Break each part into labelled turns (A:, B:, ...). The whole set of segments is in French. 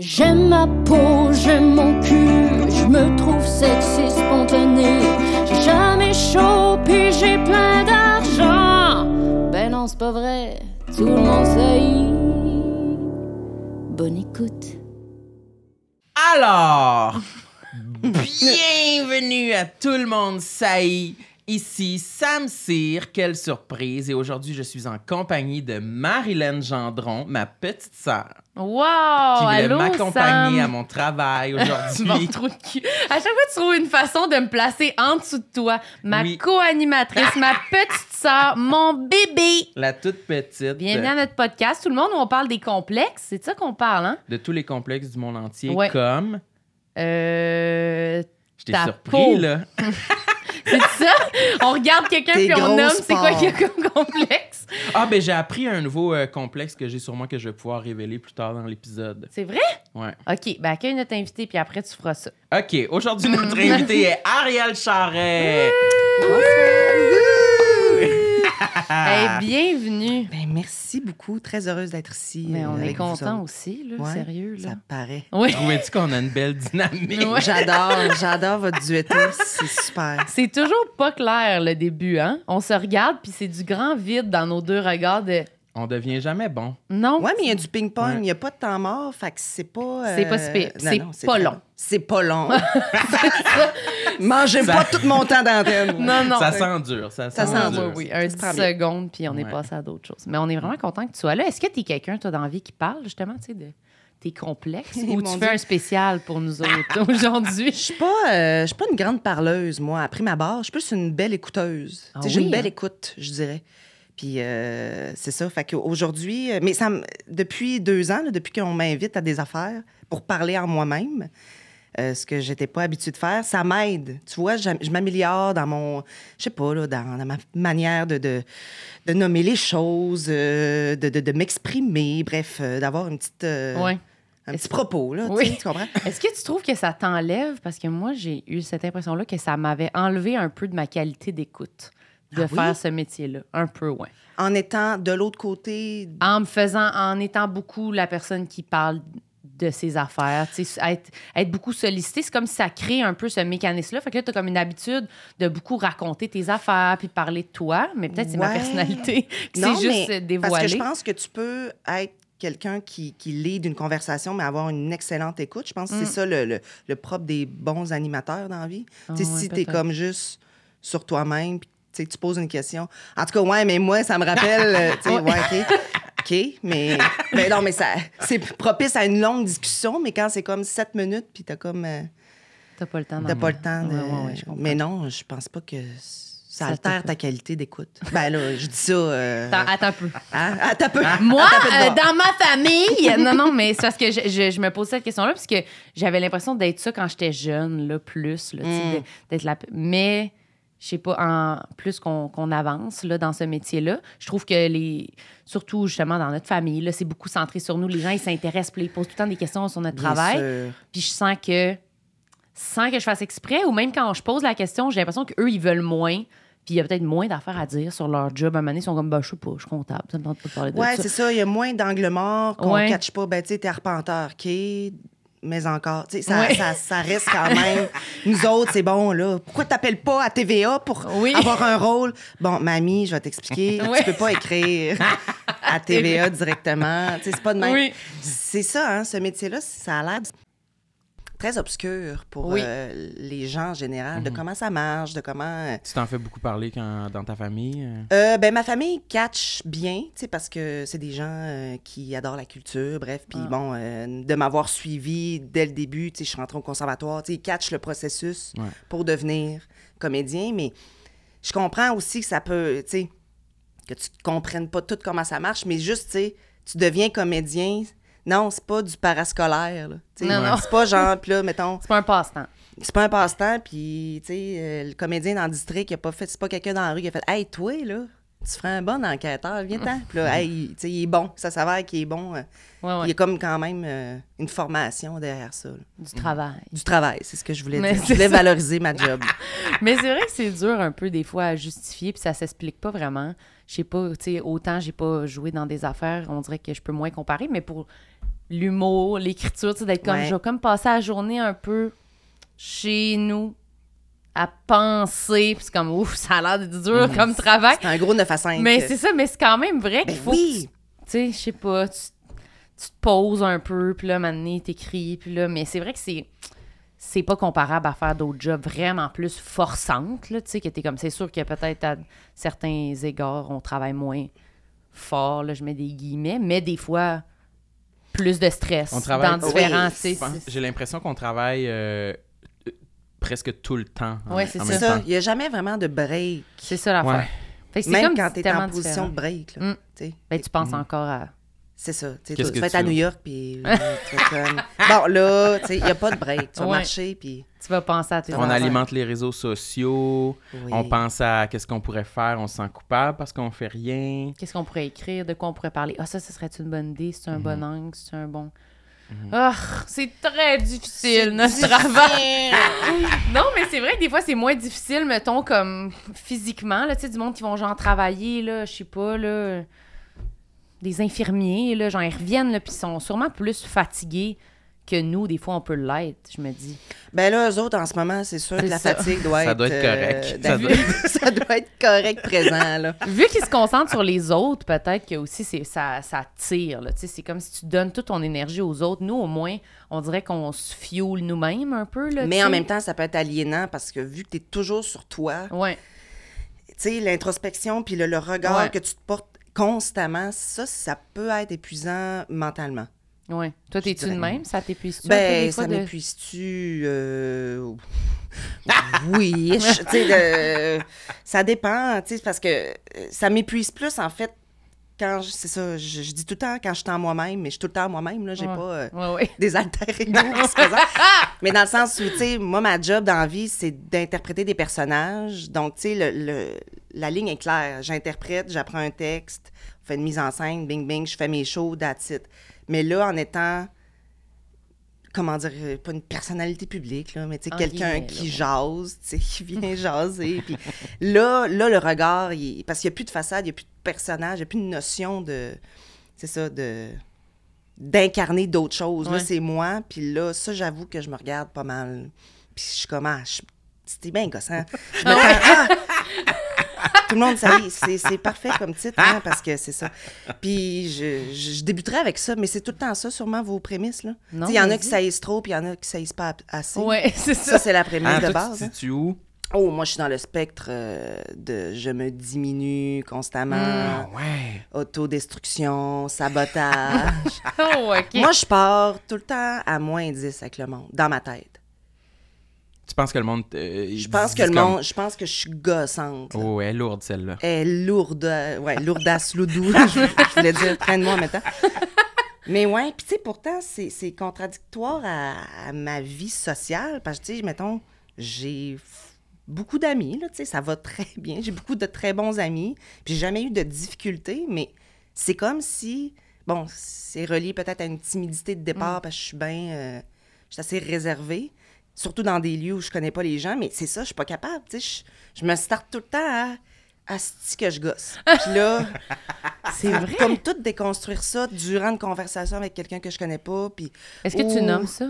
A: J'aime ma peau, j'aime mon cul, je me trouve sexy spontané. J'ai jamais chaud, puis j'ai plein d'argent. Ben non, c'est pas vrai, tout le monde sait. Bonne écoute.
B: Alors, bienvenue à tout le monde, est. Ici Sam Cyr, quelle surprise! Et aujourd'hui, je suis en compagnie de Marilyn Gendron, ma petite sœur,
C: Wow!
B: qui voulait m'accompagner à mon travail aujourd'hui.
C: trou de cul. À chaque fois, tu trouves une façon de me placer en dessous de toi. Ma
B: Oui.
C: co-animatrice, ma petite sœur, mon bébé.
B: La toute petite.
C: Bienvenue à notre podcast. Tout le monde, où on parle des complexes. C'est de ça qu'on parle, hein?
B: de tous les complexes du monde entier,
C: Ouais.
B: comme?
C: Euh.
B: Je t'ai
C: Ta
B: surpris,
C: peau.
B: là.
C: C'est ça? On regarde quelqu'un puis on nomme c'est quoi qu'il y a comme complexe.
B: Ah, ben j'ai appris un nouveau euh, complexe que j'ai sur moi que je vais pouvoir révéler plus tard dans l'épisode.
C: C'est vrai?
B: Ouais.
C: OK, ben accueille notre invité puis après, tu feras ça.
B: OK, aujourd'hui, notre invité est Ariel Charret.
C: Hey, bienvenue.
D: Ben, merci beaucoup. Très heureuse d'être ici.
C: Mais on
D: euh,
C: est content aussi, là.
D: Ouais,
C: Sérieux, là.
D: Ça paraît.
C: Oui.
B: Trouvais-tu qu'on a une belle dynamique?
C: Ouais.
D: J'adore, j'adore votre duetto. C'est super.
C: C'est toujours pas clair le début, hein? On se regarde puis c'est du grand vide dans nos deux regards de
B: On devient jamais bon.
C: non.
D: Ouais, mais il y a du ping-pong.
B: Ouais.
D: Il n'y a pas de temps mort. Fait que c'est pas.
C: C'est pas si pire.
D: non,
C: C'est pas
D: très
C: long.
D: C'est pas long. Mangez
B: Ça-
D: pas tout mon temps d'antenne.
C: Non, non.
B: ça sent dur. Ça,
D: Ça
C: Ah,
B: dur.
C: oui, oui, un
D: se
C: 10
D: prend bien.
C: secondes, puis on est passé à d'autres choses. Mais on est vraiment content que tu sois là. Est-ce que tu es quelqu'un, toi, dans la vie, qui parle justement, tu sais, de tes complexes?
D: Eh,
C: ou tu
D: Dieu.
C: fais un spécial pour nous autres aujourd'hui?
D: Je suis pas, euh, je suis pas une grande parleuse, moi. Après ma barre, je suis plus une belle écouteuse.
C: Ah
D: Tu sais, J'ai
C: oui,
D: une belle
C: hein?
D: écoute, je dirais. Puis euh, c'est ça. Fait qu'aujourd'hui, euh, mais ça, depuis deux ans, là, depuis qu'on m'invite à des affaires pour parler en moi-même, euh, ce que j'étais pas habituée de faire, ça m'aide. Tu vois, je m'améliore dans mon, je sais pas, là, dans, dans ma manière de, de, de nommer les choses, euh, de, m'exprimer, bref, d'avoir une petite,
C: Ouais.
D: un petit propos, là,
C: Oui.
D: tu comprends?
C: Est-ce que tu trouves que ça t'enlève? Parce que moi, j'ai eu cette impression-là que ça m'avait enlevé un peu de ma qualité d'écoute de
D: Ah oui?
C: faire ce métier-là. Un peu, ouais.
D: En étant de l'autre côté?
C: En me faisant, en étant beaucoup la personne qui parle de ses affaires, tu sais, être, être beaucoup sollicité, c'est comme si ça crée un peu ce mécanisme-là. Fait que là, tu as comme une habitude de beaucoup raconter tes affaires puis parler de toi, mais peut-être c'est ma personnalité qui s'est juste dévoilée.
D: Parce que je pense que tu peux être quelqu'un qui, qui lead une conversation, mais avoir une excellente écoute. Je pense que
C: Mm.
D: c'est ça le, le, le propre des bons animateurs dans la vie. Sais,
C: ouais,
D: si tu es comme juste sur toi-même, puis tu sais, tu poses une question. En tout cas, ouais, mais moi, ça me rappelle. euh, tu sais, ouais, OK. OK, mais, mais non, mais ça, c'est propice à une longue discussion, mais quand c'est comme sept minutes, puis t'as comme. euh,
C: T'as pas le temps.
D: t'as pas le temps de.
C: Ouais, ouais,
D: mais non, je pense pas que ça,
C: Ça
D: altère ta qualité d'écoute. Ben là, je dis ça. euh,
C: Attends, attends un peu.
D: hein? Attends un peu.
C: Moi, euh,
D: voir.
C: dans ma famille, non, non, mais c'est parce que je, je- je me pose cette question-là, parce que j'avais l'impression d'être ça quand j'étais jeune, là, plus, là,
D: Mm.
C: d'être la... Mais, je sais pas, en plus qu'on avance, là, dans ce métier-là, je trouve que les... Surtout, justement, dans notre famille, c'est beaucoup centré sur nous. Les gens, ils s'intéressent, ils posent tout le temps des questions sur notre
D: Bien
C: travail.
D: sûr.
C: Puis je sens que, sans que je fasse exprès, ou même quand je pose la question, j'ai l'impression qu'eux, ils veulent moins. Puis il y a peut-être moins d'affaires à dire sur leur job. À un moment donné, ils sont comme, bah, je sais pas, je suis comptable. Ça me tente pas de parler de
D: Ouais,
C: ça.
D: c'est ça. Il y a moins d'angles morts qu'on
C: Ouais.
D: ne catche pas. Ben, tu sais, t'es arpenteur, OK, mais encore. Tu sais, ça,
C: Ouais.
D: ça, ça reste quand même. Nous autres, c'est bon, là. Pourquoi t'appelles pas à TVA pour
C: Oui.
D: avoir un rôle? Bon, mamie, je vais t'expliquer. Tu peux pas écrire à TVA directement. Tu sais, c'est pas de même.
C: Oui.
D: C'est ça, hein, ce métier-là, ça a l'air très obscur pour
C: Oui.
D: euh, les gens en général, de comment ça marche, de comment... euh,
B: Tu t'en fais beaucoup parler quand, dans ta famille? euh?
D: ben, ma famille catch bien, tu sais, parce que c'est des gens euh, qui adorent la culture, bref. Puis
C: Ah.
D: bon, de m'avoir suivi dès le début, tu sais, je suis rentrée au conservatoire, tu sais, ils catchent le processus
B: Ouais.
D: pour devenir comédien. Mais je comprends aussi que ça peut, tu sais, que tu comprennes pas tout comment ça marche, mais juste, tu sais, tu deviens comédien. Non, c'est pas du parascolaire, là.
C: Non, non.
D: C'est pas genre, puis là, mettons,
C: C'est pas un passe-temps.
D: c'est pas un passe-temps, puis, tu sais, euh, le comédien dans le district, il a pas fait, c'est pas quelqu'un dans la rue qui a fait, hey, toi, là, tu ferais un bon enquêteur, viens-t'en. Puis là, hey, tu sais, il est bon, ça s'avère qu'il est bon. euh,
C: Ouais, ouais.
D: Il y a comme quand même euh, une formation derrière ça. là.
C: Du travail.
D: Du travail, c'est ce que je voulais
C: Mais
D: dire. Je voulais
C: ça.
D: valoriser ma job.
C: Mais c'est vrai que c'est dur un peu des fois à justifier, puis ça s'explique pas vraiment. Je sais pas, tu sais, autant j'ai pas joué dans des affaires, on dirait que je peux moins comparer, mais pour l'humour, l'écriture, tu sais, d'être comme,
D: Ouais.
C: je vais comme passer la journée un peu chez nous à penser, puis c'est comme, ouf, ça a l'air de dur
B: Mhm.
C: comme travail.
D: C'est un gros 9 à 5.
C: Mais c'est ça, mais c'est quand même vrai
D: Ben
C: qu'il faut
D: oui.
C: que tu sais, je sais pas, tu, tu te poses un peu, puis là, maintenant, t'écris, puis là, mais c'est vrai que c'est c'est pas comparable à faire d'autres jobs vraiment plus forçantes, là, tu sais, que t'es comme, c'est sûr que peut-être à certains égards, on travaille moins fort, là, je mets des guillemets, mais des fois, plus de stress
B: On travaille-
C: dans différents,
D: Oui,
B: J'ai l'impression qu'on travaille euh, presque tout le temps.
C: Ouais, c'est ça.
D: Il n'y a jamais vraiment de break.
C: c'est ça l'affaire.
B: Ouais.
D: Même
C: comme
D: quand tu es en position
C: différent.
D: de break. Là,
C: Mm. Ben, tu penses encore à...
D: C'est ça. tu
B: que
D: vas être à? New York, puis comme... Bon, là, tu sais, il n'y a pas de break. Tu vas
C: Ouais.
D: marcher, puis...
C: Tu vas penser à tes
B: On alimente les réseaux sociaux,
D: Oui.
B: on pense à qu'est-ce qu'on pourrait faire, on se sent coupable parce qu'on fait rien.
C: Qu'est-ce qu'on pourrait écrire? De quoi on pourrait parler? Ah, ça, ce serait une bonne idée? C'est un
B: Mhm.
C: bon angle? C'est un bon. Ah, c'est très difficile, notre travail. non, mais c'est vrai que des fois, c'est moins difficile, mettons, comme physiquement. Là, tu sais, du monde qui vont genre travailler, là, je sais pas, là, des infirmiers, là, genre, ils reviennent, là, puis ils sont sûrement plus fatigués que nous. Des fois, on peut l'être, je me dis.
D: Ben là, eux autres, en ce moment, c'est sûr que la
C: ça.
D: fatigue doit
B: Ça
D: être...
B: doit être correct.
D: euh,
B: Ça
D: doit être correct présent, là.
C: Vu qu'ils se concentrent sur les autres, peut-être que aussi c'est ça, ça tire. Là. Tu sais, C'est comme si tu donnes toute ton énergie aux autres. Nous, au moins, on dirait qu'on se fuel nous-mêmes un peu. Là,
D: Mais en même temps, ça peut être aliénant parce que vu que tu es toujours sur toi,
C: Ouais.
D: tu sais, l'introspection puis le, le regard
C: Ouais.
D: que tu te portes constamment, ça, ça peut être épuisant mentalement.
C: Ouais. Toi, t'es-tu de même? Ça t'épuise-tu
D: Ben, ça
C: de-
D: m'épuise-tu? euh, Oui, je- ça dépend, tu sais, parce que euh, ça m'épuise plus, en fait, quand, je- c'est ça, je, je dis tout le temps quand je suis en moi-même, mais je suis tout le temps moi-même, là, j'ai
C: Ouais.
D: pas... euh,
C: Ouais, ouais.
D: des alter ego. Mais dans le sens où, tu sais, moi, ma job dans la vie, c'est d'interpréter des personnages. Donc, tu sais, le, le- la ligne est claire. J'interprète, j'apprends un texte, on fait une mise en scène, bing, bing, je fais mes shows, that's it. Mais là, en étant, comment dire, euh, pas une personnalité publique, là, mais tu sais, quelqu'un qui jase, tu sais, qui vient jaser. Puis là, là, le regard, il- parce qu'il n'y a plus de façade, il n'y a plus de personnage, il n'y a plus de notion de, c'est ça, de d'incarner d'autres choses. Là, c'est moi. Puis là, ça, j'avoue que je me regarde pas mal. Puis je suis comme, ah, je- c'était bien gossant. Je me tends- Ah! Tout le monde, c'est, parfait comme titre, hein, parce que c'est ça. Puis je, je, je débuterai avec ça, mais c'est tout le temps ça, sûrement, vos prémices. Il y en a qui saillissent trop, puis il y en a qui saillissent pas assez.
C: Ouais, c'est
D: Ça,
C: ça.
D: c'est la prémisse
B: Ah,
D: de
B: toi,
D: base.
B: tu
D: hein.
B: où?
D: Oh, moi, je suis dans le spectre euh, de je me diminue constamment,
B: Ah ouais.
D: autodestruction, sabotage.
C: Oh, OK.
D: Moi, je pars tout le temps à moins 10 avec le monde, dans ma tête.
B: Tu penses que le monde. euh,
D: Je pense que le
B: comme-
D: monde, je pense que je suis gossante. là.
B: Oh, elle est lourde, celle-là.
D: Elle est lourde, euh, ouais, lourdasse, loudou, je, je voulais dire, traîne-moi en même temps. Mais ouais, puis tu sais, pourtant, c'est contradictoire à, à ma vie sociale, parce que, tu sais, mettons, j'ai beaucoup d'amis, là, tu sais, ça va très bien, j'ai beaucoup de très bons amis, puis j'ai jamais eu de difficultés, mais c'est comme si, bon, c'est relié peut-être à une timidité de départ, parce que je suis bien, euh, je suis assez réservée, surtout dans des lieux où je connais pas les gens, mais c'est ça, je suis pas capable, je, je me starte tout le temps à asti que je gosse. Puis là,
C: C'est vrai.
D: comme tout déconstruire ça durant une conversation avec quelqu'un que je connais pas, puis
C: Est-ce que tu nommes ça?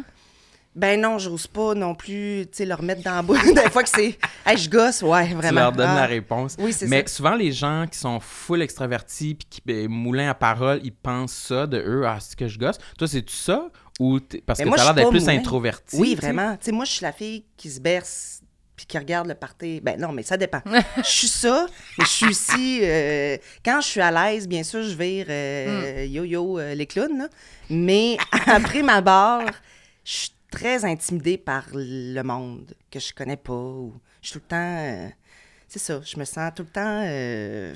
D: ben non, j'ose pas non plus, tu sais, leur mettre dans la bouche des fois que c'est, hey, je gosse, ouais, vraiment.
B: Tu leur donnes
D: Ah.
B: la réponse.
D: Oui, c'est
B: Mais
D: ça.
B: souvent, les gens qui sont full extravertis puis qui ben, moulins à parole, ils pensent ça de eux. Ah, c'est que je gosse. Toi, c'est-tu ça? Ou parce
D: Mais
B: que
D: moi,
B: t'as
D: je
B: l'air d'être plus
D: moulin.
B: introverti.
D: Oui, vraiment. Tu sais, moi, je suis la fille qui se berce puis qui regarde le party. Ben non, mais ça dépend. je suis ça, mais je suis aussi... euh, quand je suis à l'aise, bien sûr, je vire euh, yo-yo euh, les clowns, là. Mais après ma barre, je suis très intimidée par le monde que je connais pas. Ou je suis tout le temps... euh, c'est ça, je me sens tout le temps...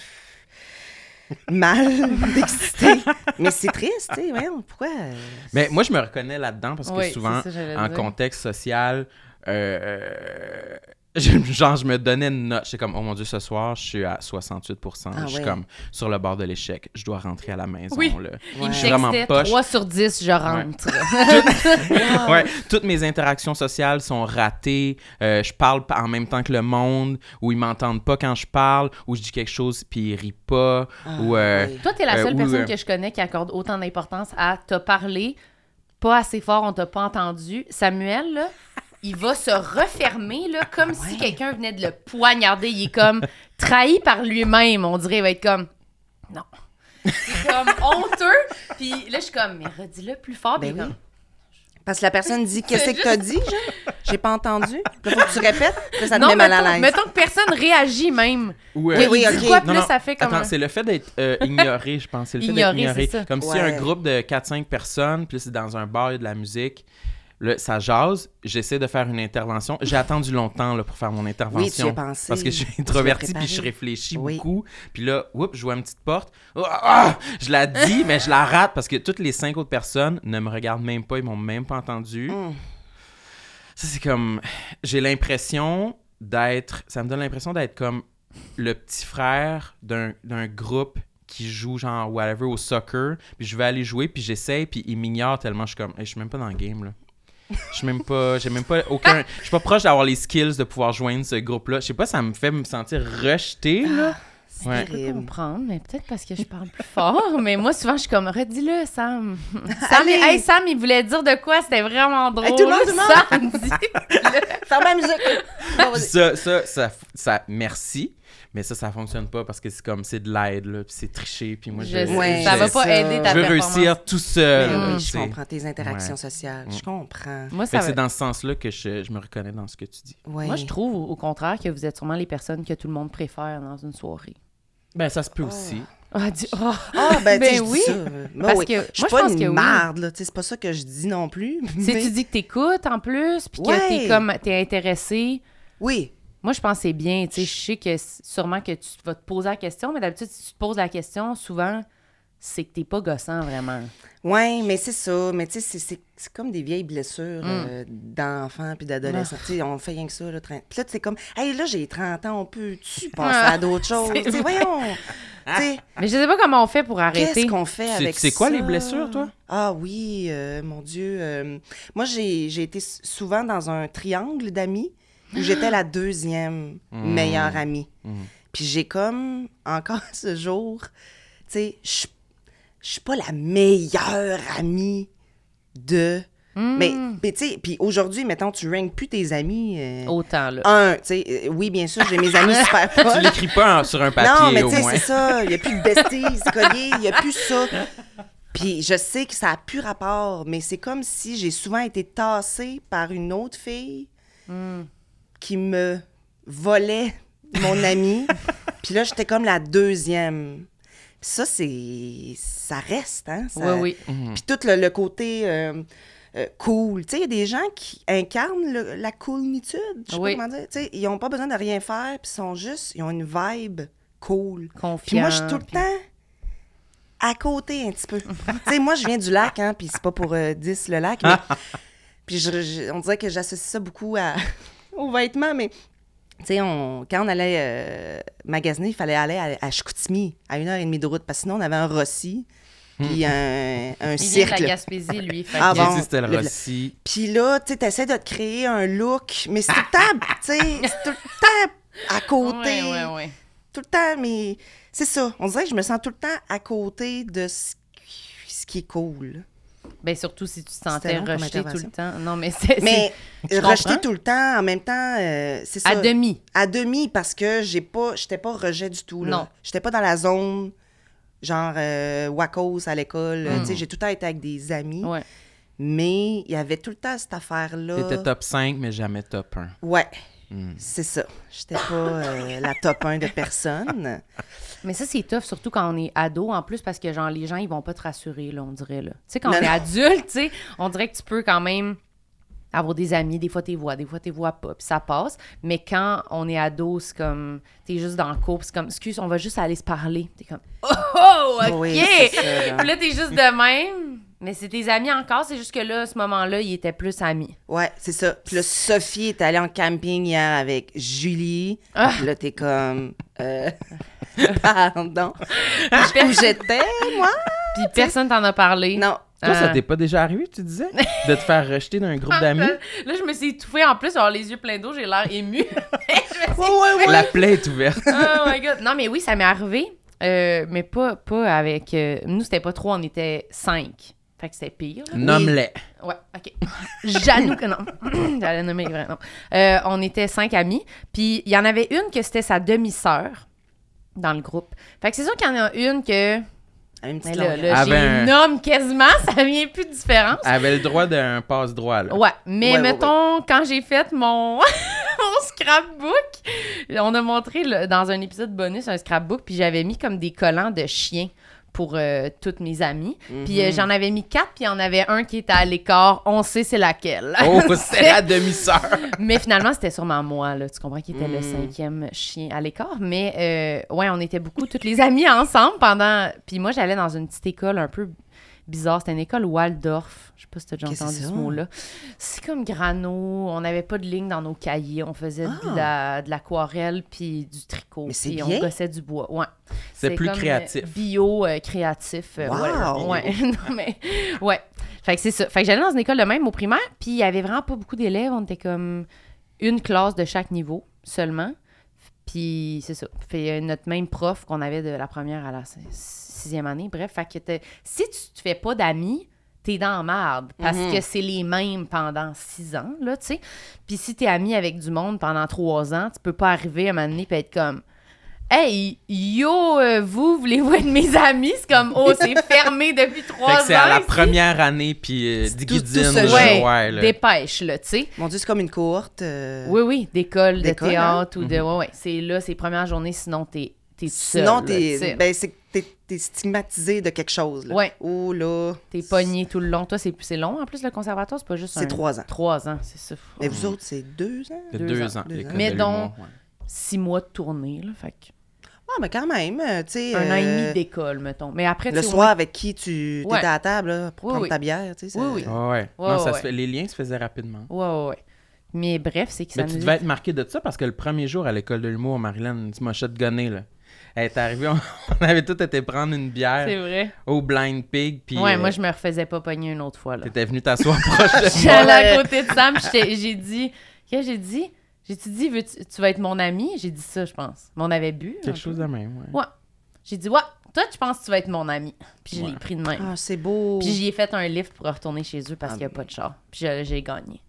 D: mal d'exciter. Mais c'est triste, tu sais, pourquoi...
B: Mais moi, je me reconnais là-dedans parce que
C: Oui,
B: souvent,
C: ça,
B: en
C: dire.
B: contexte social, euh, euh, genre, je me donnais une note. J'étais comme, oh mon Dieu, ce soir, je suis à 68
D: Ah
B: Je suis
D: ouais.
B: comme sur le bord de l'échec. Je dois rentrer à la maison.
C: Oui.
B: là.
D: Ouais.
B: Je suis vraiment poche.
C: 3 sur 10, je rentre.
B: Ouais, toutes mes interactions sociales sont ratées. Euh, je parle en même temps que le monde, ou ils m'entendent pas quand je parle, ou je dis quelque chose puis ils rient pas,
D: ah,
B: ou euh,
D: oui.
C: Toi, t'es la
B: Euh,
C: seule
B: ou,
C: personne
B: euh,
C: que je connais qui accorde autant d'importance à te parler pas assez fort, on t'a pas entendu. Samuel, là, il va se refermer, là, comme si quelqu'un venait de le poignarder. Il est comme trahi par lui-même, on dirait. Il va être comme, non. C'est comme honteux. Puis là, je suis comme, mais redis-le plus fort.
D: Ben oui.
C: comme,
D: Parce que la personne dit Qu'est-ce que t'as dit, J'ai pas entendu. Là, faut que tu répètes. Là, ça te
C: non,
D: met mal à
C: mettons,
D: l'aise.
C: mettons que personne réagit même.
B: Ouais.
C: Oui,
D: oui, ok.
C: quoi,
B: Non,
C: là,
B: non,
C: ça fait comme
B: Attends,
C: un-
B: c'est le fait d'être euh, ignoré, je pense. C'est le fait d'être ignoré.
C: c'est ça.
B: Comme si un groupe de 4-5 personnes, puis là, c'est dans un bar, il y a de la musique. Ça jase. J'essaie de faire une intervention. J'ai attendu longtemps là, pour faire mon intervention.
D: Oui, tu y as pensé.
B: Parce que je suis introverti puis je réfléchis
D: Oui.
B: beaucoup. Puis là, oups, je vois une petite porte. Oh, ah! je la dis, mais je la rate parce que toutes les cinq autres personnes ne me regardent même pas. Ils m'ont même pas entendu.
D: Hum.
B: Ça, c'est comme. J'ai l'impression d'être. Ça me donne l'impression d'être comme le petit frère d'un d'un groupe qui joue, genre, whatever, au soccer. Puis je vais aller jouer, puis j'essaye, puis il m'ignore tellement. Je suis comme. Hey, je suis même pas dans le game, là. Je suis même pas. J'ai même pas aucun. Je suis pas proche d'avoir les skills de pouvoir joindre ce groupe-là. Je sais pas, ça me fait me sentir rejeté, là.
D: C'est
B: Ouais.
C: Je peux
D: terrible.
C: comprendre, mais peut-être parce que je parle plus fort. mais moi, souvent, je suis comme, redis-le, Sam. Sam,
D: Allez.
C: hey, Sam, il voulait dire de quoi? C'était vraiment drôle.
D: Hey, tout le monde, tout le monde.
C: Sam dit.
D: Ferme la musique.
B: Ça, ça, ça, ça, merci. Mais ça, ça fonctionne pas parce que c'est comme, c'est de l'aide, là. Puis c'est triché. Puis moi, je,
C: Je
D: Ouais,
C: ça va
B: je-
C: pas
D: ça.
C: aider ta
B: je veux réussir tout seul.
C: Mm.
D: oui, je comprends tes interactions
B: Ouais.
D: sociales.
B: Mm.
D: Je comprends.
C: Moi,
B: Fait
C: ça
B: que
C: va-
B: c'est dans ce sens-là que je, je me reconnais dans ce que tu dis.
D: Ouais.
C: Moi, je trouve au contraire que vous êtes sûrement les personnes que tout le monde préfère dans une soirée.
B: Ben, ça se peut aussi.
C: Ah, dis- oh.
D: Ah, ben, tu sais,
C: Ben
D: je
C: oui.
D: dis ça. Ben
C: Parce
D: oui.
C: que-
D: je
C: moi,
D: suis
C: je
D: pas
C: pense
D: une
C: que oui.
D: marde, là. Tu sais, c'est pas ça que je dis non plus.
C: Si
D: mais-
C: tu dis que t'écoutes en plus, puis que
D: Ouais.
C: t'es comme, t'es intéressé,
D: Oui.
C: Moi, je pense que c'est bien. Tu sais, je sais que sûrement que tu vas te poser la question, mais d'habitude, si tu te poses la question, souvent, c'est que t'es pas gossant vraiment.
D: Oui, mais c'est ça. Mais tu sais, c'est- c'est c'est comme des vieilles blessures
C: Mm.
D: euh, d'enfants puis d'adolescents. Tu sais, on fait rien que ça. Là, train- Puis là, tu sais, comme, hey, là, j'ai 30 ans, on peut-tu passer
C: Ah,
D: à d'autres choses?
C: c'est
D: Tu sais,
C: vrai.
D: voyons.
C: Mais je sais pas comment on fait pour arrêter.
D: qu'est-ce qu'on fait avec
B: tu sais quoi,
D: ça?
B: les blessures, toi?
D: Ah oui, euh, mon Dieu. euh, moi, j'ai j'ai été souvent dans un triangle d'amis où j'étais la deuxième
B: Mm.
D: meilleure amie.
B: Mm.
D: Puis j'ai comme, encore ce jour, tu sais, je je suis pas la meilleure amie de...
C: Hmm.
D: Mais, mais tu sais, puis aujourd'hui, mettons, tu ranges plus tes amis. euh,
C: Autant, là.
D: Un, tu sais, euh, oui, bien sûr, j'ai mes amis super
B: Tu
D: proches.
B: l'écris pas en- sur un papier,
D: Non, mais
B: au
D: tu sais,
B: moins.
D: c'est ça. Il n'y a plus de besties, collier, il n'y a plus ça. Puis je sais que ça n'a plus rapport, mais c'est comme si j'ai souvent été tassée par une autre fille qui me volait mon ami. Puis là, j'étais comme la deuxième. Puis ça, c'est... Ça reste, hein? Ça-
C: Oui, oui.
B: Mhm.
D: Puis tout le, le côté euh, euh, cool. Tu sais, il y a des gens qui incarnent le- la coolnitude. Je sais
C: Oui.
D: pas comment dire. Tu sais, ils n'ont pas besoin de rien faire, puis ils sont juste... Ils ont une vibe cool.
C: Confiant.
D: Puis moi, je suis tout le temps à côté un petit peu. tu sais, moi, je viens du lac, hein, puis c'est pas pour euh, 10 le lac, mais... puis je- je- on dirait que j'associe ça beaucoup à, aux vêtements, mais... Tu sais, on, quand on allait euh, magasiner, il fallait aller à, à Chicoutimi, à une heure et demie de route, parce que sinon, on avait un Rossi, puis un, un
C: Il vient de la
D: cirque.
C: Gaspésie, lui. fait
D: Ah bon,
B: c'était le
D: le-
B: Rossi.
D: Puis là, tu sais, t'essaies de te créer un look, mais c'est tout le temps, tu sais, c'est tout le temps à côté.
C: Ouais, ouais, ouais.
D: Tout le temps, mais c'est ça. On dirait que je me sens tout le temps à côté de ce, ce qui est cool.
C: Ben, surtout si tu te sentais rejeté tout le temps. Non, mais c'est.
D: Mais
C: comprends.
D: tout le temps, en même temps, euh, c'est ça.
C: À demi.
D: À demi, parce que j'ai pas, j'étais pas rejet du tout. Là.
C: Non.
D: J'étais pas dans la zone, genre euh, Wacos à l'école.
C: Mm.
D: Tu sais, j'ai tout le temps été avec des amis.
C: Ouais.
D: Mais il y avait tout le temps cette affaire-là.
B: T'étais top 5, mais jamais top 1.
D: Ouais,
B: Hmm.
D: c'est ça. J'étais pas euh, la top 1 de personne.
C: Mais ça, c'est tough, surtout quand on est ado, en plus, parce que, genre, les gens, ils vont pas te rassurer, là, on dirait, là. Tu sais, quand
D: Non,
C: on est
D: non.
C: adulte, tu sais, on dirait que tu peux quand même avoir des amis, des fois t'es vois, des fois t'es vois pas, puis ça passe. Mais quand on est ado, c'est comme, t'es juste dans le cours, c'est comme, excuse, on va juste aller se parler. T'es comme, oh, oh, OK!
D: Oui, ça, là.
C: Puis là, t'es juste de même. Mais c'est tes amis encore, c'est juste que là, à ce moment-là, ils étaient plus amis.
D: Ouais, c'est ça. Puis là, Sophie est allée en camping hier avec Julie.
C: Ah.
D: Puis là, t'es comme... Euh... Pardon. Où j'étais, moi?
C: Puis personne t'en a parlé.
D: Non.
B: Toi, ça
C: Euh,
B: t'est pas déjà arrivé, tu disais? De te faire rejeter d'un groupe d'amis?
C: Là, je me suis étouffée. En plus, avoir les yeux pleins d'eau, j'ai l'air émue. Je me suis-
D: Ouais, ouais, ouais.
B: La plaie est ouverte.
C: oh my god. Non, mais oui, ça m'est arrivé. euh, mais pas, pas avec. euh, nous, c'était pas trois, on était cinq. Fait que c'était pire. là.
B: Nomme-les.
C: Ouais, OK. Janou, que non. J'allais nommer les vrais noms. Euh, on était cinq amis. Puis il y en avait une que c'était sa demi-sœur dans le groupe. Fait que c'est sûr qu'il y en a une que.
D: Une petite
C: là, là, j'ai nomme quasiment, ça vient plus de différence.
B: Elle avait le droit d'un passe-droit, là.
C: Ouais, mais
D: Ouais, ouais,
C: mettons, quand j'ai fait mon, mon scrapbook, on a montré là, dans un épisode bonus un scrapbook, puis j'avais mis comme des collants de chiens pour euh, toutes mes amies. Puis
D: Mhm.
C: euh, j'en avais mis quatre, puis il y en avait un qui était à l'écart. On sait c'est laquelle.
B: Oh, c'est la demi-sœur.
C: Mais finalement, c'était sûrement moi, là. Tu comprends qui était le
D: Mm.
C: cinquième chien à l'écart. Mais euh, ouais, on était beaucoup, toutes les amies ensemble pendant. Puis moi, j'allais dans une petite école un peu bizarre. C'était une école Waldorf. Je sais pas si t'as déjà entendu ce mot-là. C'est comme grano. On n'avait pas de ligne dans nos cahiers. On faisait de
D: Ah.
C: la- de l'aquarelle puis du tricot.
D: Mais c'est
C: puis
D: bien.
C: on gossait du bois. Ouais.
B: C'est plus
C: comme, euh,
B: créatif.
C: bio, euh, créatif. euh,
D: Wow!
C: Ouais. non, mais, ouais. Fait que c'est ça. Fait que j'allais dans une école de même au primaire, puis il y avait vraiment pas beaucoup d'élèves. On était comme une classe de chaque niveau seulement. Puis c'est ça. Fait euh, notre même prof qu'on avait de la première à la sixième année. Bref, fait que si tu te fais pas d'amis, t'es dans la merde. Parce
D: Mhm.
C: que c'est les mêmes pendant six ans, là, tu sais. Puis si t'es ami avec du monde pendant trois ans, tu peux pas arriver à un moment donné et être comme Hey, yo, euh, vous, voulez-vous être mes amis? C'est comme, oh, c'est fermé depuis trois
B: Fait
C: ans.
B: que c'est à la
C: ici.
B: première année, puis euh,
D: tout- tout
C: Ouais,
B: ouais, là.
C: dépêche, là, tu sais.
D: Mon Dieu, c'est comme une courte. euh,
C: Oui, oui, d'école, de
D: D'école,
C: théâtre ou de.
B: Mhm.
C: Ouais, ouais. C'est là, c'est les premières journées, sinon t'es t'es seul.
D: Sinon, t'es ben, c'est que t'es- t'es stigmatisé de quelque chose. Là.
C: Ouais.
D: Oh là.
C: T'es pogné tout le long. Toi, c'est c'est long. En plus, le conservatoire, c'est pas juste
D: C'est
C: un-
D: trois ans.
C: Trois ans, c'est ça.
D: Mais vous autres, c'est deux ans?
B: De
C: Deux
B: deux,
C: ans.
B: ans.
D: Deux
B: l'école
D: ans.
C: Mais donc-
B: ouais.
C: Six mois de tournée, là. Fait que
D: Ah, mais quand même, euh, tu sais.
C: un an et
D: euh,
C: demi d'école, mettons. Mais après,
D: Le
C: tu sais,
D: soir, avec qui tu étais
C: Ouais.
D: à la table là, pour
C: Oui,
D: prendre
C: oui.
D: ta bière, tu sais.
C: Oui, oui.
B: Ouais, ouais.
C: Ouais,
B: non, ça
C: ouais.
B: se fait- les liens se faisaient rapidement.
C: Ouais, ouais, ouais. Mais bref, c'est que ça
B: Mais tu devais être marqué de ça parce que le premier jour à l'école de l'humour, Marilyn, tu m'as shotgunné, là. Elle est arrivée, on, on avait tous été prendre une
C: C'est
B: bière
C: vrai.
B: au Blind Pig, puis
C: ouais,
B: euh,
C: moi, je me refaisais pas pogner une autre fois, là.
B: t'étais venu t'asseoir proche de
C: J'allais
B: moi.
C: à côté de Sam, j'étais- j'ai dit. Qu'est-ce que j'ai dit? J'ai-tu dit, veux-tu- tu vas être mon ami? J'ai dit ça, je pense. Mais on avait bu.
B: Quelque
C: peu.
B: chose de même, ouais.
C: Ouais. J'ai dit, ouais, toi, tu penses que tu vas être mon ami. Puis je l'ai pris de même.
D: Ah, c'est beau.
C: Puis j'y ai fait un lift pour retourner chez eux parce
D: Ah,
C: qu'il n'y a pas de char. Puis j'ai gagné.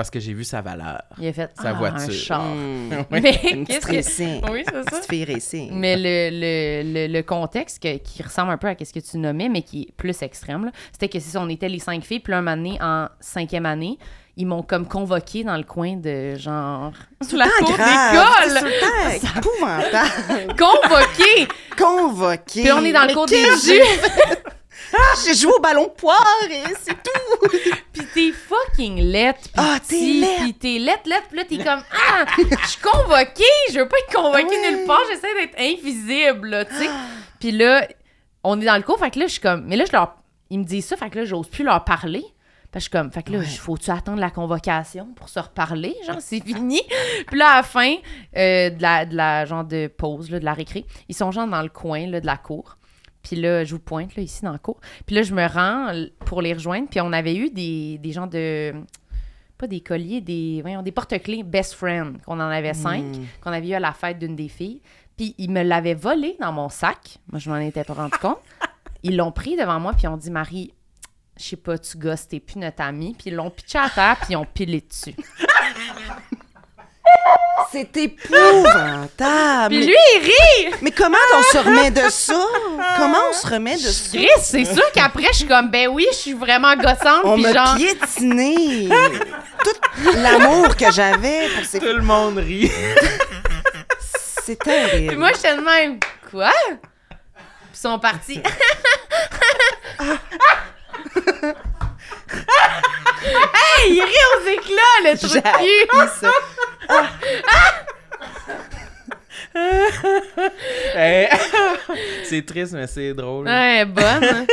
B: Parce que j'ai vu sa valeur.
C: Il a fait
B: Sa
C: ah,
B: voiture.
C: un char.
D: Hmm.
C: Mais
D: Une petite
C: qu'est-ce que...
D: racing.
C: Oui, c'est ça.
D: Petite fille racing.
C: Mais le, le, le, le contexte que- qui ressemble un peu à ce que tu nommais, mais qui est plus extrême, c'était que c'est ça, on était les cinq filles, puis un moment donné, en cinquième année, ils m'ont comme convoqué dans le coin de genre. Sous la cour.
D: C'est
C: d'école!
D: temps épouvantable.
C: Convoqué!
D: Convoqué.
C: Puis on est dans le
D: Mais
C: cours des jus!
D: Ah, j'ai joué au ballon de poire et c'est tout.
C: Pis t'es fucking lettre,
D: Ah, t'es laite.
C: pis t'es lettre, lettre, pis là t'es comme ah, je suis convoquée, je veux pas être convoquée nulle part, j'essaie d'être invisible, là, tu sais. Puis là, on est dans le cours, fait que là je suis comme, mais là je leur, ils me disent ça, fait que là j'ose plus leur parler. Parce que je suis comme, fait que là,
D: Ouais.
C: faut-tu attendre la convocation pour se reparler? Genre, c'est fini. Puis là, à la fin euh, de, la, de la genre de pause, là, de la récré, ils sont genre dans le coin là, de la cour. Puis là, je vous pointe, là, ici, dans la cour. Puis là, je me rends pour les rejoindre. Puis on avait eu des, des gens de... Pas des colliers, des, voyons, des porte-clés best friend, qu'on en avait cinq,
D: Mm.
C: qu'on avait eu à la fête d'une des filles. Puis ils me l'avaient volé dans mon sac. Moi, je m'en étais pas rendu compte. Ils l'ont pris devant moi, puis ils ont dit, Marie, je sais pas, tu gosses, t'es plus notre amie. Puis ils l'ont pitché à terre, puis ils ont pilé dessus.
D: C'est épouvantable.
C: Puis
D: mais,
C: lui, il rit!
D: mais comment on se remet de ça? Comment on se remet de ça?
C: Chris, c'est sûr qu'après, je suis comme, ben oui, je suis vraiment gossante.
D: On m'a
C: genre,
D: piétiné. Tout l'amour que j'avais pour ces
B: Tout le monde rit.
D: C'est terrible.
C: Puis moi, j'étais de même. Quoi? Puis ils sont partis. hey, il rit aux éclats, le cul!
D: ça.
B: C'est triste, mais c'est drôle.
C: Ouais, bonne.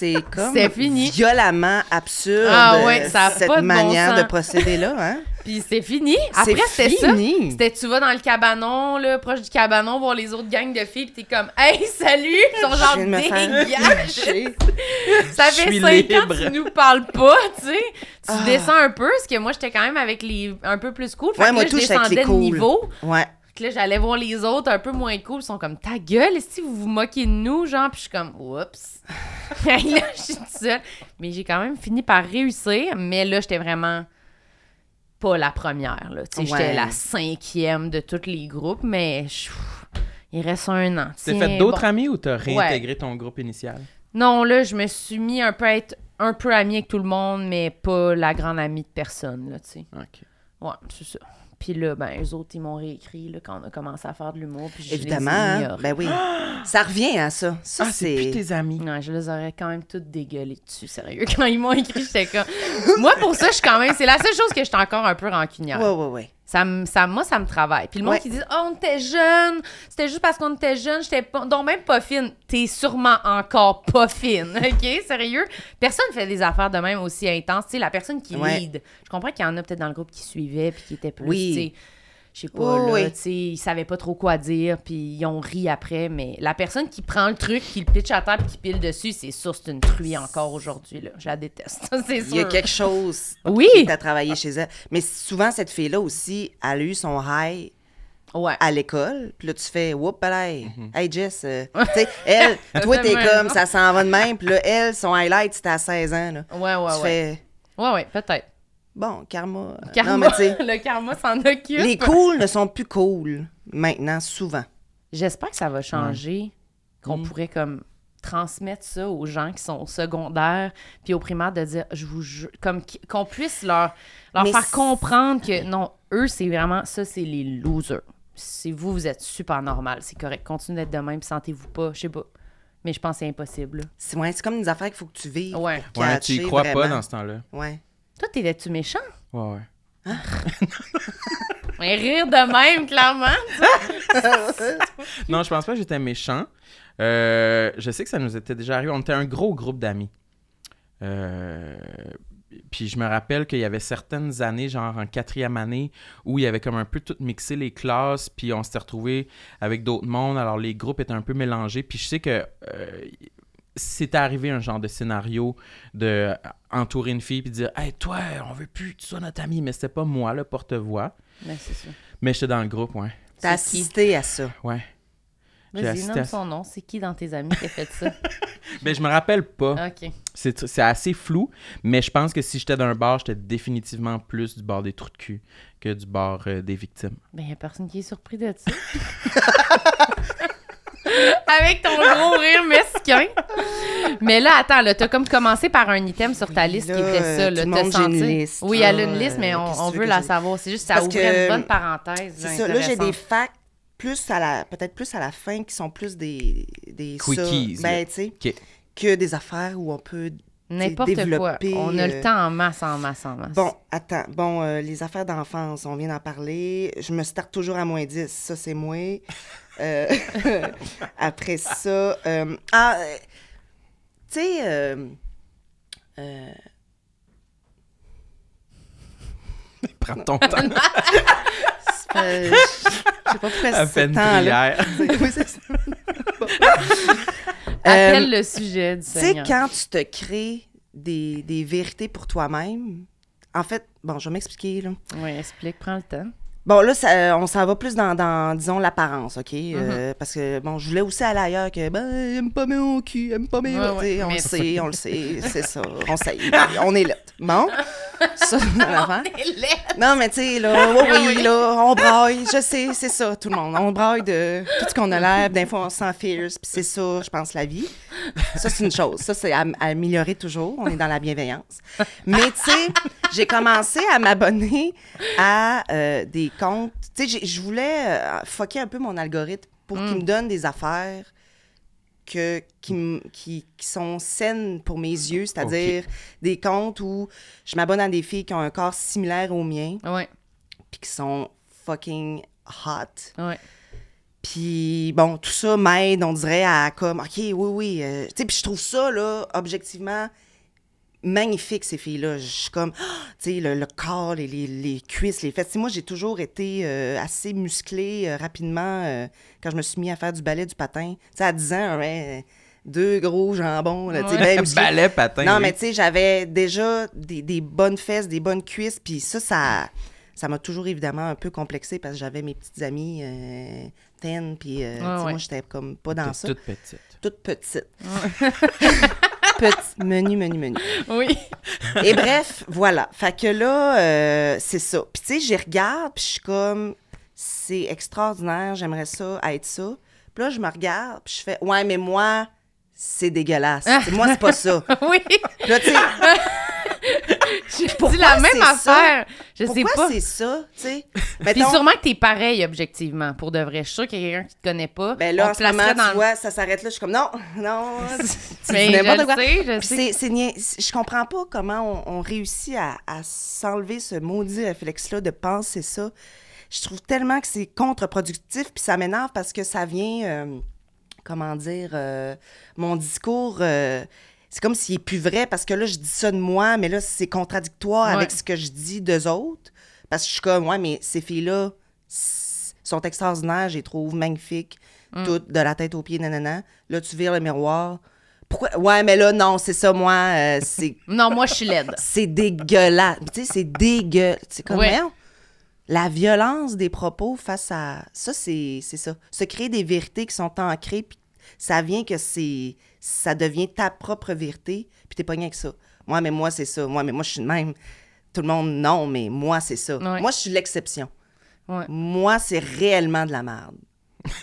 D: C'est comme
C: fini.
D: violemment absurde
C: Ah ouais, ça a
D: cette
C: de
D: manière de procéder là. Hein?
C: Puis c'est fini. Après,
D: C'est
C: c'était ça.
D: fini.
C: C'était tu vas dans le cabanon, là, proche du cabanon, voir les autres gangs de filles, pis t'es comme, hey, salut! Ils sont genre
D: Je viens de me faire
C: dégage!
D: toucher.
C: Ça fait
B: suis
C: cinq ans
B: libre.
C: que tu nous parles pas, tu sais. Tu
D: Ah.
C: descends un peu, parce que moi, j'étais quand même avec les un peu plus cool. Fait
D: Ouais,
C: que
D: moi,
C: là,
D: tout,
C: je descendais de
D: cool.
C: niveau.
D: Ouais.
C: que là, j'allais voir les autres un peu moins cool. Ils sont comme, ta gueule, si vous vous moquez de nous, genre? Puis je suis comme, oups. là, je suis toute seule. Mais j'ai quand même fini par réussir. Mais là, j'étais vraiment pas la première. Sais, J'étais
D: Ouais.
C: la cinquième de tous les groupes. Mais je- il reste un an.
B: T'as fait d'autres
C: bon.
B: amis ou t'as réintégré ton groupe initial?
C: Non, là, je me suis mis un peu à être un peu amie avec tout le monde, mais pas la grande amie de personne, là, tu sais.
B: Ok.
C: Ouais, c'est ça. Puis là, ben, eux autres, ils m'ont réécrit là, quand on a commencé à faire de l'humour. Puis je
D: Évidemment,
C: les ai
D: hein? ben oui. Ça revient à ça. Ça,
B: Ah, c'est plus
D: c'est...
B: tes amis.
C: Non, je les aurais quand même toutes dégueulées dessus, sérieux. Quand ils m'ont écrit, j'étais comme. Moi, pour ça, je suis quand même. C'est la seule chose que j'étais encore un peu rancunière.
D: Ouais, ouais, ouais.
C: Ça, me- ça, moi, ça me travaille. Puis le monde
D: Ouais.
C: qui dit Oh, on était jeune, c'était juste parce qu'on était jeune, j'étais pas. Donc, même pas fine. T'es sûrement encore pas fine, OK? Sérieux? Personne fait des affaires de même aussi intenses. Tu sais, la personne qui
D: Ouais.
C: lead. Je comprends qu'il y en a peut-être dans le groupe qui suivait puis qui était plus.
D: Oui.
C: tu sais, Je sais pas,
D: Oui,
C: là,
D: oui.
C: tu sais, ils savaient pas trop quoi dire, puis ils ont ri après, mais la personne qui prend le truc, qui le pitch à terre, puis qui pile dessus, c'est sûr, c'est une truie encore aujourd'hui, là. Je la déteste, c'est sûr.
D: Il y a quelque chose
C: Oui!
D: qui t'a travaillé chez elle. Mais souvent, cette fille-là aussi, elle a eu son high
C: Ouais.
D: à l'école. Puis là, tu fais, whoop, hey,
B: Mhm.
D: hey Jess. euh, tu sais, elle, toi, t'es comme, ça s'en va de même. Puis là, elle, son highlight, c'était à 16 ans. Là.
C: Ouais, ouais,
D: tu
C: ouais.
D: fais,
C: Ouais, ouais, peut-être.
D: Bon, karma. euh,
C: Karma,
D: Non, mais tu sais,
C: le karma s'en occupe.
D: les cools ne sont plus cool maintenant, souvent.
C: J'espère que ça va changer, qu'on
B: Mm.
C: pourrait comme transmettre ça aux gens qui sont au secondaire puis au primaire de dire je vous jure comme qu- qu'on puisse leur leur
D: Mais
C: faire comprendre que non eux c'est vraiment ça c'est les losers c'est vous vous êtes super normal c'est correct continuez d'être de même puis sentez-vous pas je sais pas mais je pense que c'est impossible.
D: C'est ouais, c'est comme des affaires qu'il faut que tu vives.
C: ouais
D: pour
B: Ouais, tu y crois pas dans ce temps-là.
D: Ouais.
C: Toi t'es-tu méchant?
B: Ouais, ouais.
C: mais rire de même clairement
B: Non, je pense pas que j'étais méchant. Euh, je sais que ça nous était déjà arrivé. On était un gros groupe d'amis. Euh, puis je me rappelle qu'il y avait certaines années, genre en quatrième année, où il y avait comme un peu tout mixé les classes, puis on s'était retrouvés avec d'autres mondes. Alors les groupes étaient un peu mélangés. Puis je sais que euh, c'était arrivé un genre de scénario de euh, entourer une fille puis dire Hey, toi, on veut plus que tu sois notre ami, mais c'était pas moi, le porte-voix.
C: mais c'est ça
B: Mais j'étais dans le groupe, ouais.
D: T'as
C: C'est qui?
D: assisté à ça.
B: Ouais.
C: Vas-y nomme
B: à-
C: son nom c'est qui dans tes amis qui a fait ça?
B: Mais je me rappelle pas.
C: ok
B: C'est c'est assez flou, mais je pense que si j'étais d'un bar, j'étais définitivement plus du bord des trous de cul que du bord euh, des victimes.
C: Ben, y a personne qui est surpris de ça. Avec ton gros rire mesquin. Mais là, attends, là, t'as comme commencé par un item sur ta liste qui était ça. Là,
D: tout le monde, j'ai une
C: senti-
D: liste,
C: Oui, elle a une liste, mais on, veut la
D: je-
C: savoir. C'est juste ça
D: Parce
C: ouvrait
D: que,
C: une bonne parenthèse.
D: C'est ça. Là, j'ai des facts plus à la peut-être plus à la fin qui sont plus des des ça.
B: Quickies, là.
D: ben tu sais
B: Ok.
D: que des affaires où on peut
C: N'importe quoi.
D: développer,
C: On a le
D: euh,
C: temps en masse, en masse, en masse.
D: Bon, attends. Bon, euh, les affaires d'enfance, on vient d'en parler. Je me starte toujours à moins 10. Ça, c'est moi. Euh, après ça... euh, ah, euh, tu sais... euh, euh,
B: Prends ton temps
D: euh, je sais pas pourquoi c'est
B: faire
D: ce
B: une
D: temps-là.
B: prière.
D: Oui, c'est ça?
C: Appelle
D: Euh,
C: le sujet du
D: Tu sais,
C: Seigneur.
D: quand tu te crées des, des vérités pour toi-même, en fait, bon, je vais m'expliquer, là.
C: Oui, explique, prends le temps.
D: Bon, là, ça- on s'en va plus dans, dans, disons, l'apparence, OK?
C: Mm-hmm.
D: Euh, parce que, bon, je voulais aussi aller ailleurs que, ben, aime pas mon cul, aime pas mes...
C: Ouais,
D: on
C: mais-
D: le sait, on le sait, c'est ça, on sait, on est là. Bon, ça, en avant. Non, mais tu sais, là, oui, oui, là, on braille, je sais, c'est ça, tout le monde. On braille de tout ce qu'on a l'air, des fois, on se sent fierce, puis c'est ça, je pense, la vie. Ça, c'est une chose. Ça, c'est à, à améliorer toujours. On est dans la bienveillance. Mais, tu sais, j'ai commencé à m'abonner à euh, des comptes. Tu sais, je voulais euh, fucker un peu mon algorithme pour qu'il me donne des affaires que, qui, qui, qui sont saines pour mes yeux, c'est-à-dire des comptes où je m'abonne à des filles qui ont un corps similaire au mien, puis qui sont fucking hot.
C: oui.
D: Puis bon, tout ça m'aide, on dirait, à comme, OK, oui, oui. euh, tu sais, puis je trouve ça, là, objectivement, magnifique, ces filles-là. Je suis comme, ah, tu sais, le, le corps, les, les, les cuisses, les fesses. Moi, j'ai toujours été euh, assez musclée euh, rapidement euh, quand je me suis mis à faire du ballet, du patin. Tu sais, à 10 ans, ouais, deux gros jambons, là,
C: Ouais.
D: ben.
B: Ballet, patin.
D: Non,
B: oui.
D: mais tu sais, j'avais déjà des, des bonnes fesses, des bonnes cuisses, puis ça, ça, ça m'a toujours évidemment un peu complexé parce que j'avais mes petites amies euh, ten, puis euh,
C: ouais.
D: moi, j'étais comme pas dans
B: Toute-
D: ça.
B: toute petite.
D: Toute petite. Petit, menu, menu, menu.
C: Oui.
D: Et bref, voilà. Fait que là, euh, c'est ça. Puis tu sais, j'y regarde, puis je suis comme, c'est extraordinaire, j'aimerais ça, être ça. Puis là, je me regarde, puis je fais, ouais, mais moi, c'est dégueulasse. Sais, moi, c'est pas ça.
C: oui.
D: Puis là, tu sais,
C: Dis
D: Pourquoi
C: la même
D: ça?
C: affaire? Je sais
D: pourquoi
C: pas.
D: c'est ça, tu sais?
C: Puis
D: Mettons-
C: sûrement que t'es pareil, objectivement, pour de vrai. Je suis sûre qu'il y a quelqu'un qui te connaît pas.
D: Ben là,
C: on
D: en ce moment, tu vois, ça s'arrête là. Je suis comme, non, non. tu
C: Mais je le
D: quoi.
C: sais, je
D: Puis
C: sais.
D: nia- Je comprends pas comment on, on réussit à, à s'enlever ce maudit réflexe-là de penser ça. Je trouve tellement que c'est contre-productif, puis ça m'énerve parce que ça vient, euh, comment dire, euh, mon discours, euh, c'est comme s'il est plus vrai parce que là, je dis ça de moi, mais là, c'est contradictoire
C: Ouais.
D: avec ce que je dis d'eux autres. Parce que je suis comme, ouais, mais ces filles-là sont extraordinaires, je les trouve magnifiques,
C: Mm.
D: toutes de la tête aux pieds, nanana. Là, tu vires le miroir. Pourquoi? Ouais, mais là, non, c'est ça, moi, euh, c'est
C: Non, moi, je suis laide.
D: c'est dégueulasse. Tu sais, c'est dégueu. C'est comme,
C: Ouais.
D: merde. La violence des propos face à. Ça, c'est c'est ça. Se créer des vérités qui sont ancrées, puis ça vient que c'est. Ça devient ta propre vérité, puis t'es pas avec ça. Moi, mais moi, c'est ça. Moi, mais moi, je suis de même. Tout le monde, non, mais moi, c'est ça.
C: Ouais.
D: Moi, je suis l'exception.
C: Ouais.
D: Moi, c'est réellement de la merde.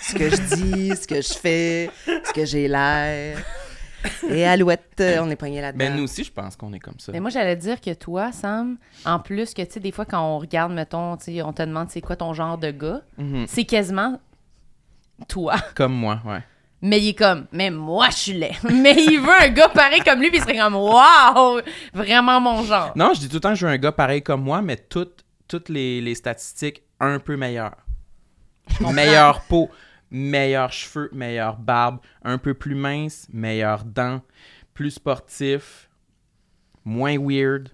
D: Ce que je dis, ce que je fais, ce que j'ai l'air. Et Alouette, euh, on est poigné là-dedans.
B: Ben, nous aussi, je pense qu'on est comme ça.
C: Mais moi, j'allais dire que toi, Sam, en plus que, tu sais, des fois, quand on regarde, mettons, tu sais, on te demande c'est quoi ton genre de gars,
B: Mhm.
C: c'est quasiment toi.
B: Comme moi, ouais.
C: Mais il est comme, mais moi, je suis laid. Mais il veut un gars pareil comme lui, puis il serait comme, waouh, vraiment mon genre.
B: Non, je dis tout le temps que je veux un gars pareil comme moi, mais toutes, toutes les, les statistiques un peu meilleures. Meilleure peau, meilleurs cheveux, meilleure barbe, un peu plus mince, meilleures dents, plus sportif, moins weird.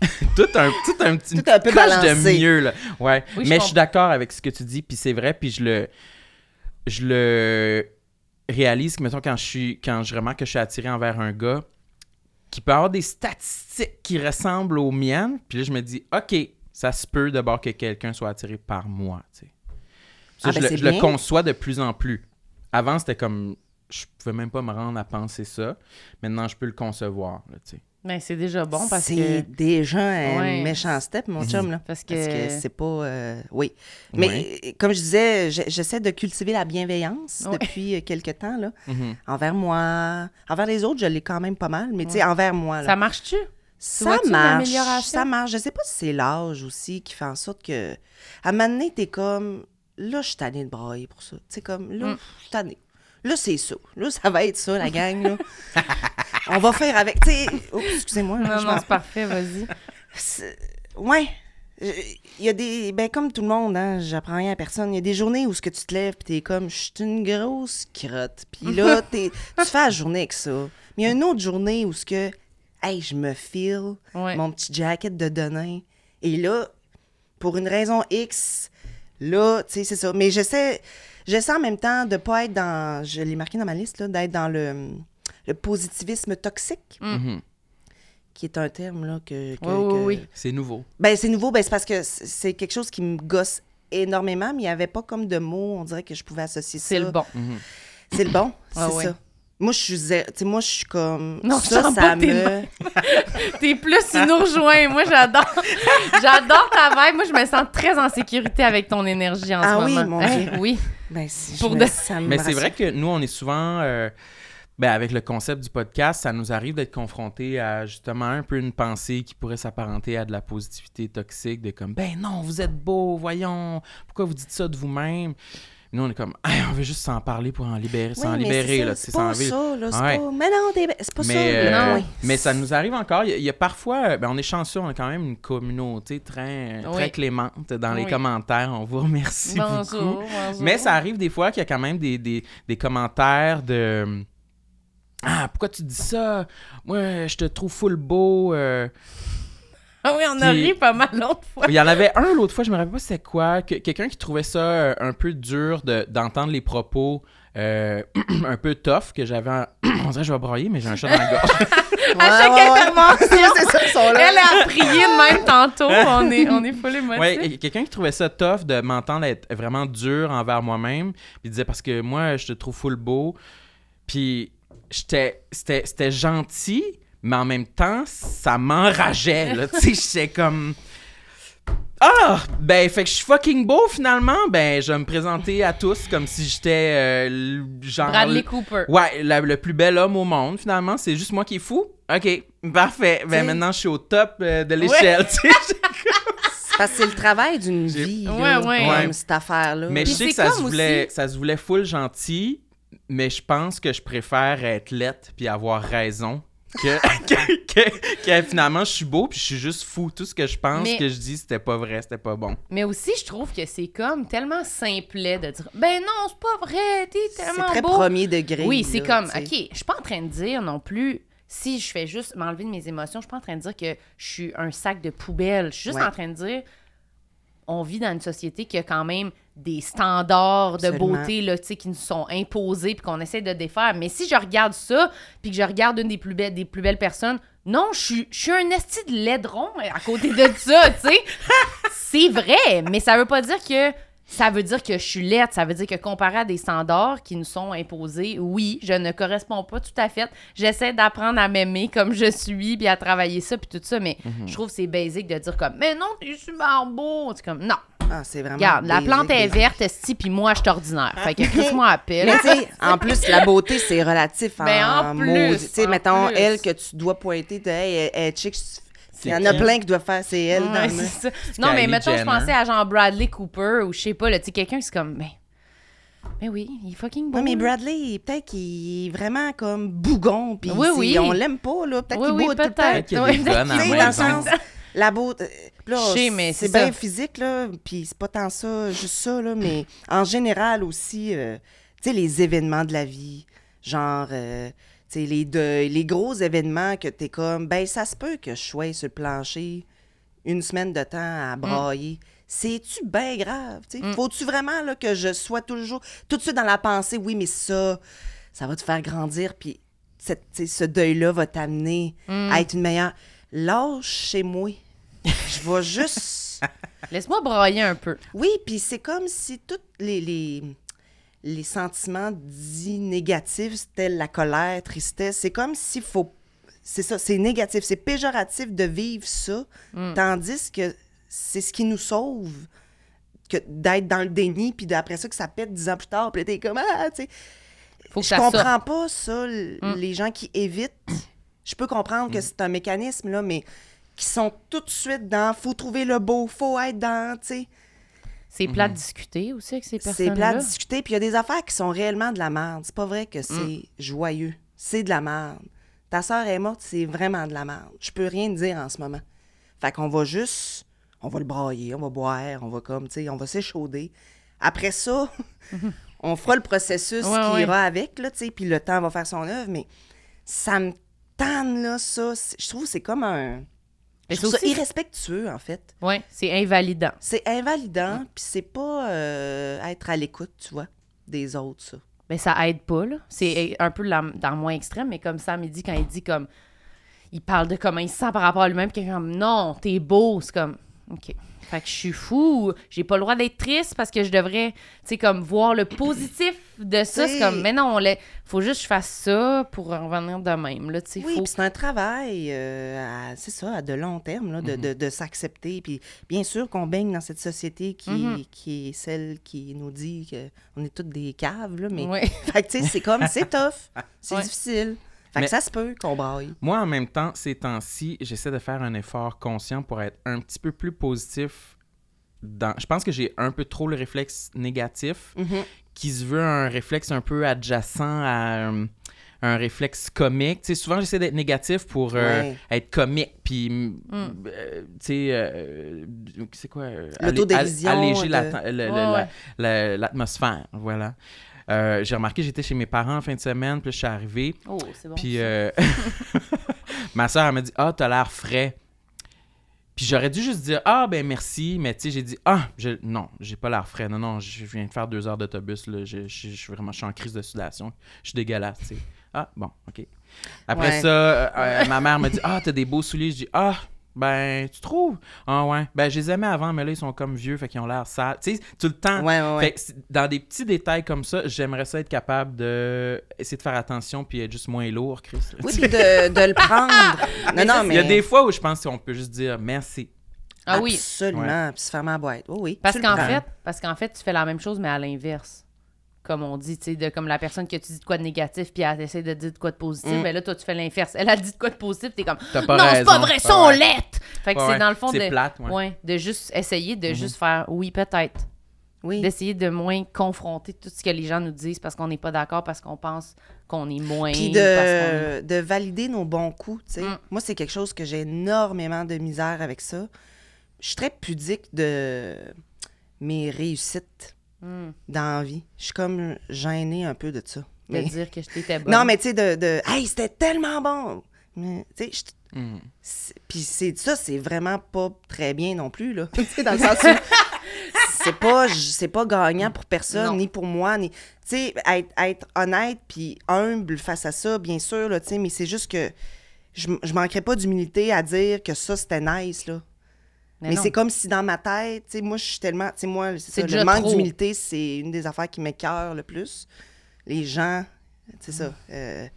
B: tout un, tout un petit
D: Tout un peu balancé.
B: de mieux, là. Ouais.
C: Oui, je
B: mais je
C: comprends.
B: suis d'accord avec ce que tu dis, puis c'est vrai, puis je le... Je le réalise que, mettons, quand je suis... Quand je remarque que je suis attiré envers un gars, qui peut avoir des statistiques qui ressemblent aux miennes. Puis là, je me dis, OK, ça se peut d'abord que quelqu'un soit attiré par moi. tu sais. Ça,
D: Ah,
B: je,
D: ben,
B: le, je le conçois de plus en plus. Avant, c'était comme, je pouvais même pas me rendre à penser ça. Maintenant, je peux le concevoir. Là, tu sais.
C: Ben, c'est déjà bon parce
D: c'est
C: que.
D: déjà un
C: Ouais.
D: méchant step, mon chum, là.
C: Parce que.
D: C'est pas... euh, oui. Mais
B: Ouais.
D: euh, comme je disais, je- j'essaie de cultiver la bienveillance
C: Ouais.
D: depuis euh, quelque temps, là.
B: Mhm.
D: Envers moi. Envers les autres, je l'ai quand même pas mal, mais tu sais, envers moi, là.
C: Ça marche-tu?
D: Ça marche. Ça marche. Je sais pas si c'est l'âge aussi qui fait en sorte que. À un moment donné, t'es comme. Là, je suis tannée de brailler pour ça. Tu sais, comme. Là,
C: Mm.
D: je suis tannée. Là, c'est ça. Là, ça va être ça, la gang, là. On va faire avec. Tu sais. Oups, excusez-moi.
C: Non,
D: je
C: non, c'est parfait, vas-y.
D: Ouais. Il y a des. Ben, comme tout le monde, hein, j'apprends rien à personne. Il y a des journées où ce que tu te lèves, puis t'es comme, je suis une grosse crotte. Puis là, t'es- tu fais la journée avec ça. Mais il y a une autre journée où ce que, hey, je me file,
C: Ouais.
D: mon petit jacket de Denain. Et là, pour une raison X, là, tu sais, c'est ça. Mais j'essaie, j'essaie en même temps de pas être dans, je l'ai marqué dans ma liste, là, d'être dans le, le positivisme toxique,
B: Mhm.
D: qui est un terme, là, que. que-
C: Oui, oui,
D: que-
C: oui.
B: C'est nouveau.
D: ben, c'est nouveau, ben, c'est parce que c'est quelque chose qui me gosse énormément, mais il n'y avait pas comme de mots, on dirait que je pouvais associer ça.
C: C'est le bon.
D: C'est le bon, c'est
C: Ah ouais.
D: ça. Moi, je suis zé- tu sais, moi, je suis comme.
C: Non,
D: ça, ça
C: t'es
D: me.
C: T'es plus, tu nous rejoins. Moi, j'adore. J'adore ta vibe. Moi, je me sens très en sécurité avec ton énergie en
D: Ah
C: ce
D: oui,
C: moment.
D: mon
C: Hein?
D: Dieu.
C: Oui.
D: Ben, si,
C: Pour
D: je me-
C: de-
D: ça me
B: Mais c'est vrai que nous, on est souvent, euh, ben, avec le concept du podcast, ça nous arrive d'être confrontés à justement un peu une pensée qui pourrait s'apparenter à de la positivité toxique, de comme, ben non, vous êtes beau, voyons, pourquoi vous dites ça de vous-même? Nous, on est comme, Hey, on veut juste s'en parler pour en libérer,
D: Oui,
B: s'en
D: mais
B: libérer,
D: c'est
B: là,
D: pas ça, là. C'est
B: Ouais.
D: pas. Mais non, c'est pas ça,
B: Mais,
D: le
B: euh, mais ça nous arrive encore. Il y a, il y a parfois, euh, ben, on est chanceux, on a quand même une communauté très, très clémente dans les commentaires. On vous remercie beaucoup.
C: Bonjour, bonjour.
B: Mais ça arrive des fois qu'il y a quand même des, des, des commentaires de Ah, pourquoi tu dis ça? Moi, je te trouve full beau. euh.
C: Ah oui, on a
B: Puis-
C: ri pas mal l'autre fois.
B: Il y en avait un l'autre fois, je me rappelle pas c'était quoi. que- Quelqu'un qui trouvait ça euh, un peu dur de- d'entendre les propos euh, un peu tough que j'avais. en- On dirait que je vais broyer, mais j'ai un chat dans la gorge.
C: À chaque intervention,
D: c'est ça, ils sont là.
C: elle a prié de même tantôt. On est, on est full émotif.
B: Ouais, quelqu'un qui trouvait ça tough de m'entendre être vraiment dur envers moi-même. Puis il disait parce que moi, je te trouve full beau. Puis c'était, c'était gentil, mais en même temps, ça m'enrageait. là. tu sais, j'étais comme. Ah! Ben, fait que je suis fucking beau finalement. Ben, je vais me présenter à tous comme si j'étais euh, genre.
C: Bradley Cooper.
B: Ouais, la- le plus bel homme au monde, finalement. C'est juste moi qui est fou. OK, parfait. Ben
D: T'sais-
B: maintenant, je suis au top euh, de l'échelle. tu sais.
D: C'est parce que c'est le travail d'une vie,
C: Ouais,
D: là,
C: ouais.
D: comme cette affaire-là.
B: Mais
C: Puis
B: je sais
C: c'est
B: que ça se, voulait,
C: aussi-
B: ça se voulait full gentil, mais je pense que je préfère être lettre puis avoir raison que, que, que- que finalement je suis beau puis je suis juste fou. Tout ce que je pense
C: Mais-
B: que je dis, c'était pas vrai, c'était pas bon.
C: Mais aussi, je trouve que c'est comme tellement simplet de dire Ben non, c'est pas vrai, t'es
D: c'est
C: tellement
D: très
C: beau.
D: premier degré.
C: Oui, c'est comme. OK, je suis pas en train de dire non plus, si je fais juste m'enlever de mes émotions, je suis pas en train de dire que je suis un sac de poubelle. Je suis juste
D: Ouais.
C: en train de dire, on vit dans une société qui a quand même des standards de beauté là, qui nous sont imposés puis qu'on essaie de défaire. Mais si je regarde ça, puis que je regarde une des plus belles, des plus belles personnes, non, je suis, un esti de laidron à côté de ça, tu sais. C'est vrai, mais ça veut pas dire que ça veut dire que je suis laide, ça veut dire que comparé à des standards qui nous sont imposés, oui, je ne corresponds pas tout à fait. J'essaie d'apprendre à m'aimer comme je suis, puis à travailler ça, puis tout ça, mais je trouve que c'est basique de dire comme, mais non, t'es super beau. C'est comme, non,
D: Ah, c'est vraiment.
C: regarde, la plante est verte, esti, puis moi, je suis ordinaire. Fait que Chris-moi appelle.
D: Mais tu sais, en plus, la beauté, c'est relatif.
C: Ben, en
D: en
C: plus.
D: Tu sais, mettons,
C: plus.
D: elle que tu dois pointer, de, hey, elle, elle est chic. Il y en a plein qui doivent faire, c'est elle. dans
C: Ouais,
D: le-
C: c'est ça. Non, mais mettons, je
B: Jenner.
C: pensais à genre Bradley Cooper ou je sais pas, là, tu sais, quelqu'un qui c'est comme, mais, mais oui, il est fucking beau.
D: Ouais, mais. Bradley, peut-être qu'il est vraiment comme bougon, puis
C: Oui, oui.
D: on l'aime pas, là. Peut-être
C: Oui,
D: qu'il
C: oui,
D: boude tout le temps.
C: peut-être.
B: Peut-être qu'il
D: Tu
B: moins
D: dans le
B: raison.
D: sens, la beauté.
C: Mais
D: c'est bien physique, là, puis c'est pas tant ça, juste ça, là, mais en général aussi, euh, tu sais, les événements de la vie, genre, euh, tu sais, les, deuils, les gros événements que t'es comme, ben, ça se peut que je sois sur le plancher une semaine de temps à
C: Mm.
D: brailler. C'est-tu bien grave? tu sais? Faut-tu vraiment là, que je sois toujours tout de suite dans la pensée, oui, mais ça, ça va te faire grandir, puis cette- ce deuil-là va t'amener
C: Mm.
D: à être une meilleure. Lâche chez moi. Je vais juste.
C: Laisse-moi broyer un peu.
D: Oui, puis c'est comme si tous les, les, les sentiments dits négatifs, tels la colère, tristesse, c'est comme s'il faut. C'est ça, c'est négatif, c'est péjoratif de vivre ça, tandis que c'est ce qui nous sauve que d'être dans le déni, puis après ça, que ça pète dix ans plus tard, puis t'es comme, ah, tu sais. Je
C: sorte.
D: comprends pas ça,
C: Mm.
D: les gens qui évitent. Je peux comprendre que c'est un mécanisme, là, mais qui sont tout de suite dans faut trouver le beau, faut être dans, tu sais.
C: C'est plat de discuter aussi avec ces
D: C'est
C: personnes-là.
D: plat de discuter, puis il y a des affaires qui sont réellement de la merde. C'est pas vrai que c'est
C: Mm.
D: joyeux. C'est de la merde. Ta sœur est morte, c'est vraiment de la merde. Je peux rien te dire en ce moment. Fait qu'on va juste, on va le brailler, on va boire, on va comme, tu sais, on va s'échauder. Après ça, on fera le processus
C: Ouais,
D: qui
C: ouais.
D: ira avec, là, tu sais, puis le temps va faire son œuvre, mais ça me tanne, là, ça. Je trouve que c'est comme un... Je trouve ça irrespectueux, en fait.
C: Oui, c'est invalidant.
D: C'est invalidant, puis c'est pas euh, être à l'écoute, tu vois, des autres, ça.
C: Mais ça aide pas, là. C'est un peu la- dans le moins extrême, mais comme Sam, il dit, quand il dit comme... Il parle de comment il se sent par rapport à lui-même, quelqu'un comme « Non, t'es beau », c'est comme... OK. Fait que je suis fou, j'ai pas le droit d'être triste parce que je devrais, tu sais, comme voir le positif de ça. C'est comme, mais non, on l'a- faut juste que je fasse ça pour en revenir de même, là, tu sais.
D: Oui,
C: faut...
D: c'est un travail, euh, c'est ça, à de long terme, là, de, de- de s'accepter. Puis bien sûr qu'on baigne dans cette société qui,
C: Mhm.
D: qui est celle qui nous dit qu'on est toutes des caves, là, mais...
C: Ouais.
D: Fait que, tu sais, c'est comme, c'est tough, c'est
C: Ouais.
D: difficile. Fait
B: Mais-
D: que ça se peut qu'on braille.
B: Moi, en même temps, ces temps-ci, j'essaie de faire un effort conscient pour être un petit peu plus positif. Dans... Je pense que j'ai un peu trop le réflexe négatif,
D: Mhm.
B: qui se veut un réflexe un peu adjacent à euh, un réflexe comique. Tu sais, souvent, j'essaie d'être négatif pour euh,
D: Ouais.
B: être comique, puis, mm, euh, tu sais, euh, c'est quoi? euh,
D: L'autodérision
B: allé- Alléger
D: de-
B: la- le- le-
C: Ouais,
B: la-
C: ouais.
B: la- l'atmosphère, voilà. Euh, j'ai remarqué, j'étais chez mes parents en fin de semaine, puis je suis arrivé,
C: Oh, c'est bon.
B: puis euh, ma soeur, elle m'a dit Ah, t'as l'air frais. Puis j'aurais dû juste dire ah ben merci, mais tu sais j'ai dit ah je, non j'ai pas l'air frais, non non je viens de faire deux heures d'autobus là, je, je, je suis vraiment je suis en crise de sudation, je suis dégueulasse, tu sais. Ah bon ok. Après
D: Ouais.
B: ça, euh, euh, ma mère me dit ah t'as des beaux souliers, je dis ah ben tu trouves? Ah ouais ben je les aimais avant mais là ils sont comme vieux fait qu'ils ont l'air sales, tu sais tout le temps.
D: Ouais, ouais.
B: Fait dans des petits détails comme ça, j'aimerais ça être capable de essayer de faire attention puis être juste moins lourd, Chris. là.
D: Oui, puis de, de le prendre. non, non, mais.
B: Il y a des fois où je pense qu'on peut juste dire merci.
C: Ah oui.
D: Absolument. Puis se fermer la boîte. Oui, oui.
C: Parce qu'en fait, parce qu'en fait, tu fais la même chose, mais à l'inverse. Comme on dit, tu sais, de comme la personne que tu dis de quoi de négatif, puis elle essaie de dire de quoi de positif,
D: Mm.
C: ben là, toi, tu fais l'inverse. Elle a dit de quoi de positif, t'es comme,
B: pas
C: non, c'est pas vrai, ça, on
B: ouais.
C: l'est! Fait que
B: Ouais,
C: c'est dans le fond
B: C'est
C: de,
B: plate, ouais.
C: ouais, de juste essayer de
B: Mhm.
C: juste faire, oui, peut-être.
D: Oui.
C: D'essayer de moins confronter tout ce que les gens nous disent parce qu'on n'est pas d'accord, parce qu'on pense qu'on est moins.
D: Puis
C: parce est-
D: de valider nos bons coups, tu sais.
C: Mm.
D: Moi, c'est quelque chose que j'ai énormément de misère avec ça. Je suis très pudique de mes réussites
C: Hmm.
D: dans la vie. Je suis comme gênée un peu de ça.
C: de
D: Mais-
C: dire que je t'étais bonne.
D: Non, mais tu sais, de, de Hey, c'était tellement bon! Mais, tu sais, je-
B: Mm.
D: c'est- Puis c'est ça, c'est vraiment pas très bien non plus, là. Tu sais, dans le sens où c'est pas, c'est pas gagnant pour personne,
C: Non.
D: ni pour moi, ni... Tu sais, être, être honnête puis humble face à ça, bien sûr, là, tu sais, mais c'est juste que je, je manquerais pas d'humilité à dire que ça, c'était nice, là. Mais, c'est comme si dans ma tête, tu sais, moi, je suis tellement... Tu sais, moi, c'est le manque d'humilité, c'est une des affaires qui m'écœure le plus. Les gens, c'est ça... euh,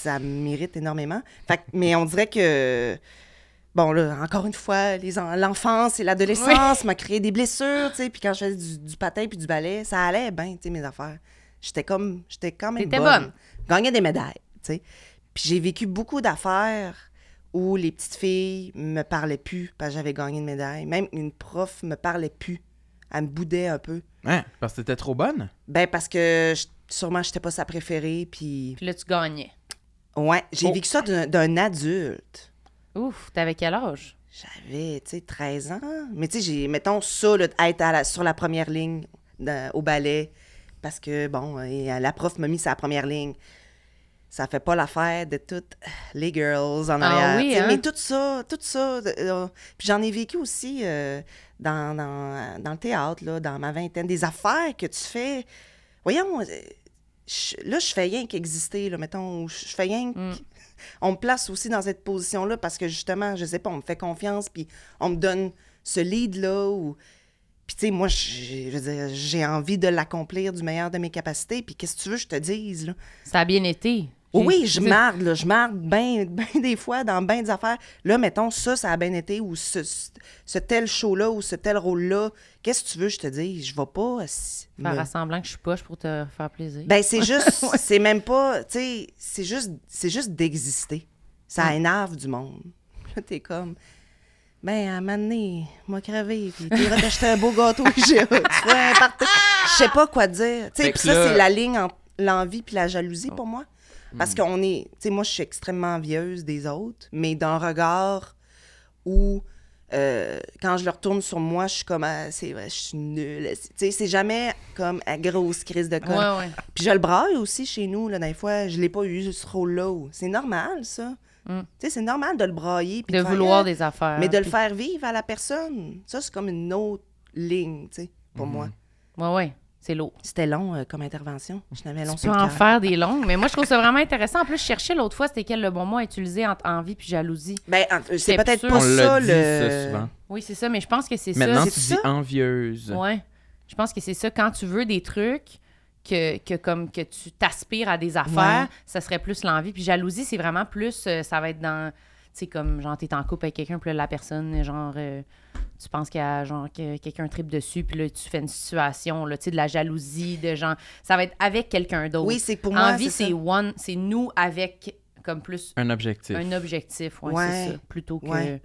D: ça mérite énormément. Fait mais on dirait que, bon, là, encore une fois, l'enfance et l'adolescence m'a créé des blessures, tu sais. Puis quand je faisais du, du patin puis du ballet, ça allait bien, tu sais, mes affaires. J'étais comme, j'étais quand même bonne.
C: bonne.
D: Gagnais des médailles, tu sais. Puis j'ai vécu beaucoup d'affaires où les petites filles me parlaient plus parce que j'avais gagné une médaille. Même une prof me parlait plus. Elle me boudait un peu.
B: Hein, parce que t'étais trop bonne?
D: Ben, parce que je- sûrement, j'étais pas sa préférée, puis...
C: Puis là, tu gagnais.
D: Ouais, j'ai
B: Oh.
D: vécu ça d'un adulte.
C: Ouf, t'avais quel âge?
D: J'avais, tu sais, 13 ans. Mais tu sais, j'ai, mettons ça, là, être à la- sur la première ligne dans- au ballet, parce que, bon, et, euh, la prof m'a mis sur la première ligne. Ça fait pas l'affaire de toutes les girls en
C: Ah
D: arrière.
C: oui,
D: tu sais,
C: hein?
D: Mais tout ça, tout ça. euh, puis j'en ai vécu aussi euh, dans, dans, dans le théâtre, là, dans ma vingtaine. Des affaires que tu fais. Voyons, euh, je- là, je fais rien qu'exister, là, mettons. Je fais rien
C: Mm.
D: que- On me place aussi dans cette position-là parce que, justement, je sais pas, on me fait confiance, puis on me donne ce lead-là. Ou... Puis, tu sais, moi, j'ai envie de l'accomplir du meilleur de mes capacités. Puis, qu'est-ce que tu veux que je te dise, là?
C: Ça a bien été.
D: Oh oui,
C: J'ai-
D: je marde, là, je marde bien ben des fois dans bien des affaires. Là, mettons, ça, ça a bien été, ou ce, ce- tel show-là, ou ce tel rôle-là. Qu'est-ce que tu veux que je te dise? Je vais pas...
C: Faire
D: me-
C: à semblant que je suis poche pour te faire plaisir.
D: Ben, c'est juste... C'est même pas... Tu sais, c'est juste, c'est juste d'exister. Ça énerve du monde. Là, t'es comme... Ben, à un moment donné, moi crevé, puis t'iras t'acheter un beau gâteau tu un party. Je sais pas quoi dire. Tu sais, puis
B: que
D: ça, c'est la ligne entre l'envie puis la jalousie pour moi. Parce qu'on est... Tu sais, moi, je suis extrêmement envieuse des autres, mais d'un regard où, euh, quand je le retourne sur moi, je suis comme, ah, c'est je suis nulle. Tu sais, c'est jamais comme à grosse crise de conne.
C: ouais, ouais.
D: Puis je le braille aussi chez nous, là, des fois. Je l'ai pas eu, ce rôle-là. C'est normal, ça.
C: Mm.
D: Tu sais, c'est normal de le brailler. puis
C: De vouloir des affaires.
D: Mais de le faire vivre à la personne, ça, c'est comme une autre ligne, tu sais, pour
B: Mhm.
D: moi.
C: Ouais, ouais. C'est lourd.
D: C'était long euh, comme intervention. Je n'avais long
C: Tu
D: sur
C: peux
D: le
C: en
D: cœur.
C: faire des longues, mais moi, je trouve ça vraiment intéressant. En plus, je cherchais l'autre fois, c'était quel le bon mot à utiliser entre envie puis jalousie.
D: Ben, en- c'est
C: C'est
D: peut-être
C: sûr.
D: pas
B: On
D: ça,
B: l'a dit,
D: le...
B: ça, souvent.
C: Oui, c'est ça, mais je pense que c'est
B: Maintenant,
C: ça.
B: tu
D: c'est
B: dis
D: ça?
B: envieuse.
C: Ouais. Je pense que c'est ça. Quand tu veux des trucs, que, que comme que tu t'aspires à des affaires,
D: Ouais.
C: ça serait plus l'envie. Puis jalousie, c'est vraiment plus, euh, ça va être dans, tu sais, comme, genre, t'es en couple avec quelqu'un, puis là, la personne, genre, euh, tu penses qu'il y a, genre, que quelqu'un tripe dessus, puis là, tu fais une situation, là, tu sais, de la jalousie, de genre, ça va être avec quelqu'un d'autre.
D: Oui, c'est pour moi,
C: Envie,
D: c'est
C: one, c'est nous avec, comme plus
B: Un objectif.
C: un objectif, ouais,
D: Ouais.
C: c'est ça, plutôt que...
D: Ouais.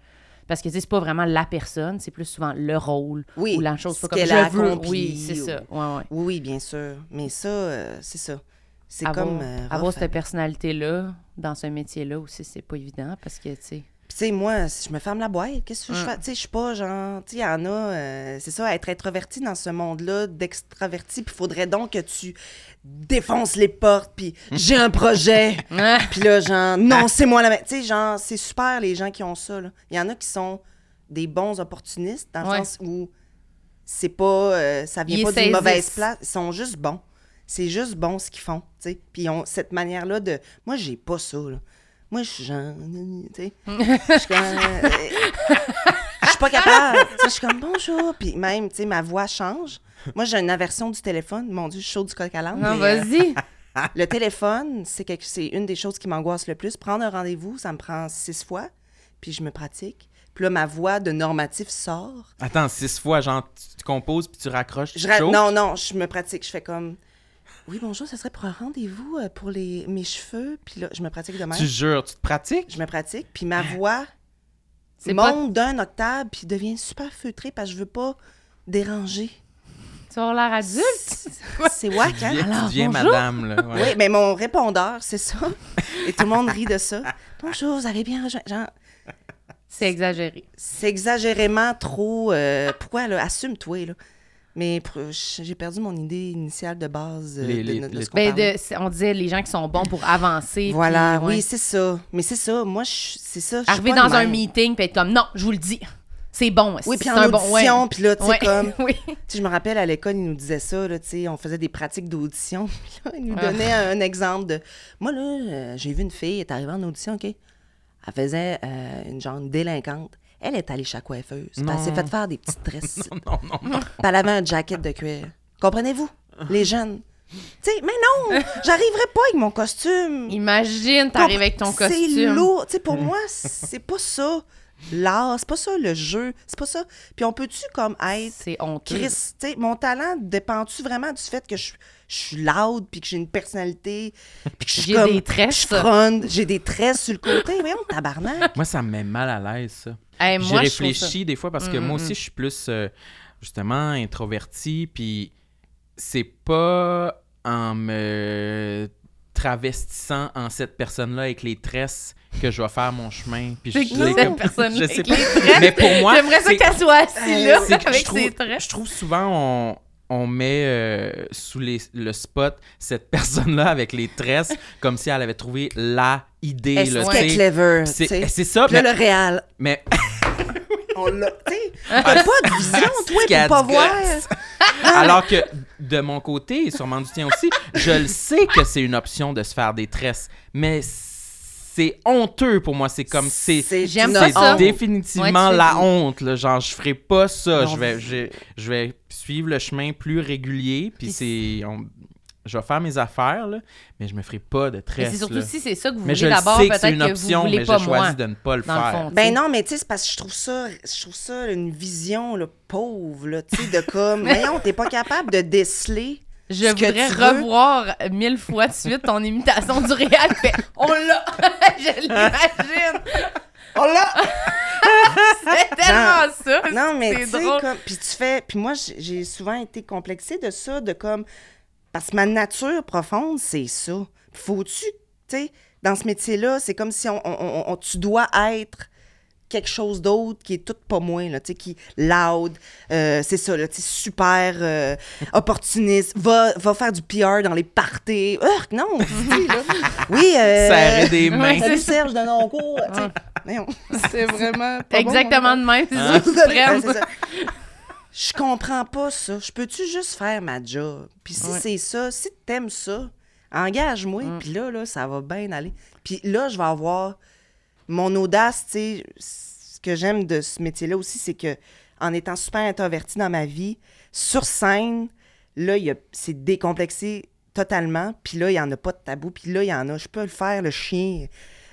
C: Parce que tu sais, c'est pas vraiment la personne, c'est plus souvent le rôle
D: Oui,
C: ou la chose.
D: ce
C: Pas comme
D: qu'elle
C: je
D: a
C: veux.
D: accompli
C: Oui, c'est
D: ou-
C: ça. Ouais, ouais.
D: Oui, oui, bien sûr. Mais ça, euh, c'est ça. C'est
C: avoir,
D: comme... euh,
C: avoir cette personnalité-là dans ce métier-là aussi, c'est pas évident parce que, tu sais.
D: Puis, tu sais, moi, si je me ferme la boîte, qu'est-ce que je
C: Mm.
D: fais? Tu sais, je suis pas genre. Tu sais, il y en a, euh, c'est ça, être introverti dans ce monde-là, d'extraverti, puis il faudrait donc que tu défonces les portes, puis j'ai un projet.
C: Ah!
D: puis là, genre, non, c'est moi la. Tu sais, genre, c'est super les gens qui ont ça, là. Il y en a qui sont des bons opportunistes, dans le
C: Ouais.
D: sens où c'est pas, euh, ça vient
C: Ils
D: pas d'une mauvaise place. Ils sont juste bons. C'est juste bon ce qu'ils font, tu sais. Puis ils ont cette manière-là de... Moi, j'ai pas ça, là. Moi, je suis genre... tu sais. Je suis comme... euh, Je suis pas capable. Tu sais, Je suis comme bonjour. Puis même, tu sais, ma voix change. Moi, j'ai une aversion du téléphone. Mon Dieu, je suis chaud du coq à l'âne.
C: Non,
D: euh,
C: vas-y.
D: le téléphone, c'est quelque... c'est une des choses qui m'angoisse le plus. Prendre un rendez-vous, ça me prend six fois, puis je me pratique. Puis là, ma voix de normatif sort.
B: Attends, six fois, genre, tu, tu composes puis tu raccroches. tu
D: Je ra-
B: chokes?
D: Non, non, je me pratique. Je fais comme... Oui, bonjour, ça serait pour un rendez-vous euh, pour les... mes cheveux. Puis là, je me pratique de même.
B: Tu jures, tu te pratiques?
D: Je me pratique. Puis ma voix
C: C'est pas-
D: monte d'un octave, puis devient super feutrée parce que je veux pas déranger.
C: Tu avoir l'air adulte?
D: C'est wack, hein?
C: Alors,
B: deviens
C: bonjour.
B: madame, là. ouais.
D: Oui, mais mon répondeur, c'est ça. Et tout le monde rit de ça. Bonjour, vous allez bien? rejoint- Genre,
C: C'est exagéré.
D: c'est exagérément trop. euh, pourquoi, là? Assume-toi, là. Mais j'ai perdu mon idée initiale de base euh,
B: Les-
D: de,
B: les-
D: de- de
B: les-
D: ce qu'on
C: Ben, de- on disait les gens qui sont bons pour avancer.
D: Voilà,
C: puis, ouais.
D: oui, c'est ça. Mais c'est ça. Moi, je- c'est ça.
C: Arriver
D: pas
C: dans un meeting puis être comme non, je vous le dis. C'est bon.
D: Oui,
C: c'est
D: puis
C: un
D: en
C: bon
D: audition,
C: ouais.
D: puis là, tu sais,
C: Ouais.
D: comme...
C: oui.
D: Je me rappelle à l'école, ils nous disaient ça, là, tu sais, on faisait des pratiques d'audition. Puis là, ils nous
C: Ah.
D: donnaient un exemple de. Moi, là, euh, j'ai vu une fille, elle est arrivée en audition, OK? Elle faisait euh, une genre de délinquante. Elle est allée chez la coiffeuse. Puis Elle s'est
B: Non.
D: fait faire des petites tresses.
B: Non, non, non.
D: elle avait un jacket de cuir. Comprenez-vous? Les jeunes. Tu sais, mais non! J'arriverai pas avec mon costume.
C: Imagine, t'arrives avec ton
D: C'est
C: costume.
D: lourd. Tu sais, pour moi, c'est pas ça l'art, c'est pas ça le jeu, c'est pas ça. Puis on peut-tu comme être
C: C'est honteux.
D: Chris, tu sais, mon talent dépend-tu vraiment du fait que je, je suis loud, puis que j'ai une personnalité, puis que je suis
C: J'ai
D: comme...
C: des tresses.
D: Je fronde, j'ai des tresses sur le côté? Voyons, tabarnak.
B: Moi, ça me met mal à l'aise, ça.
C: Hey,
B: J'y réfléchis des fois parce que
C: Mm,
B: moi
C: mm,
B: aussi, je suis plus, euh, justement, introverti, puis c'est pas en me travestissant en cette personne-là avec les tresses que je vais faire mon chemin. Puis je l'ai
C: cette
B: comme-
C: personne
B: je
C: avec
B: sais
C: les
B: pas.
C: tresses?
B: Mais pour moi,
C: J'aimerais ça qu'elle soit assise là,
B: que
C: avec
B: trouve,
C: ses traits.
B: je trouve souvent on, on met euh, sous les- le spot cette personne-là avec les tresses comme si elle avait trouvé la idée.
D: Est-ce qu'elle est clever,
B: C'est ça,
D: Puis
B: mais,
D: le réel,
B: mais
D: on l'a, t'as pas de vision, toi,
B: qu'il y a
D: pour pas voir.
B: Alors que de mon côté, et sûrement du tien aussi, je le sais que c'est une option de se faire des tresses, mais c'est honteux pour moi. C'est comme c'est
D: C'est
C: J'aime
D: une
C: pas
B: c'est
C: ça.
B: définitivement
C: Ouais,
B: la honte. Là. Genre, je ferai pas ça.
D: Non.
B: Je vais, je, je vais suivre le chemin plus régulier. Puis c'est. on- je vais faire mes affaires, là, mais je me ferai pas de
C: Mais
B: tresses.
C: c'est surtout
B: là.
C: si c'est ça que vous
B: mais
C: voulez
B: je le
C: d'abord,
B: sais que
C: peut-être
B: c'est une
C: que vous
B: option,
C: voulez
B: mais
C: pas
B: j'ai choisi de ne pas le faire.
C: fond.
D: Ben non, mais tu sais, c'est parce que je trouve ça, je trouve ça une vision là, pauvre, là, tu sais, de comme, voyons, t'es pas capable de déceler.
C: Je voudrais
D: veux.
C: revoir mille fois de suite ton imitation du réel. Fait, on l'a! je l'imagine!
D: Oh là!
C: C'est tellement ça!
D: Non, mais
C: c'est
D: tu sais, comme. Puis tu fais. Puis moi, j'ai souvent été complexée de ça, de comme. Parce que ma nature profonde, c'est ça. Faut-tu. Tu sais, dans ce métier-là, c'est comme si on, on- on- on- tu dois être quelque chose d'autre qui est tout pas moins, là, tu sais, qui loud, euh, c'est ça, là, tu sais, super euh, opportuniste, va, va faire du PR dans les parties. Non, là. Oui, euh,
B: Serrer des mains.
D: Salut
C: c'est
D: Serge de Noncourt, tu sais. Non, c'est vraiment pas bon,
C: Exactement de même, c'est
B: Hein?
C: ça qu'ils
D: Ouais,
C: prennent.
D: c'est ça. Je comprends pas ça. Je peux-tu juste faire ma job? Puis si
C: Ouais.
D: c'est ça, si t'aimes ça, engage-moi,
C: Mm.
D: puis là, là, ça va bien aller. Puis là, je vais avoir mon audace, tu sais. Ce que j'aime de ce métier-là aussi, c'est que en étant super introvertie dans ma vie, sur scène, là, il y a- c'est décomplexé totalement. Puis là, il y en a pas de tabou. Puis là, il y en a. Je peux le faire, le chien.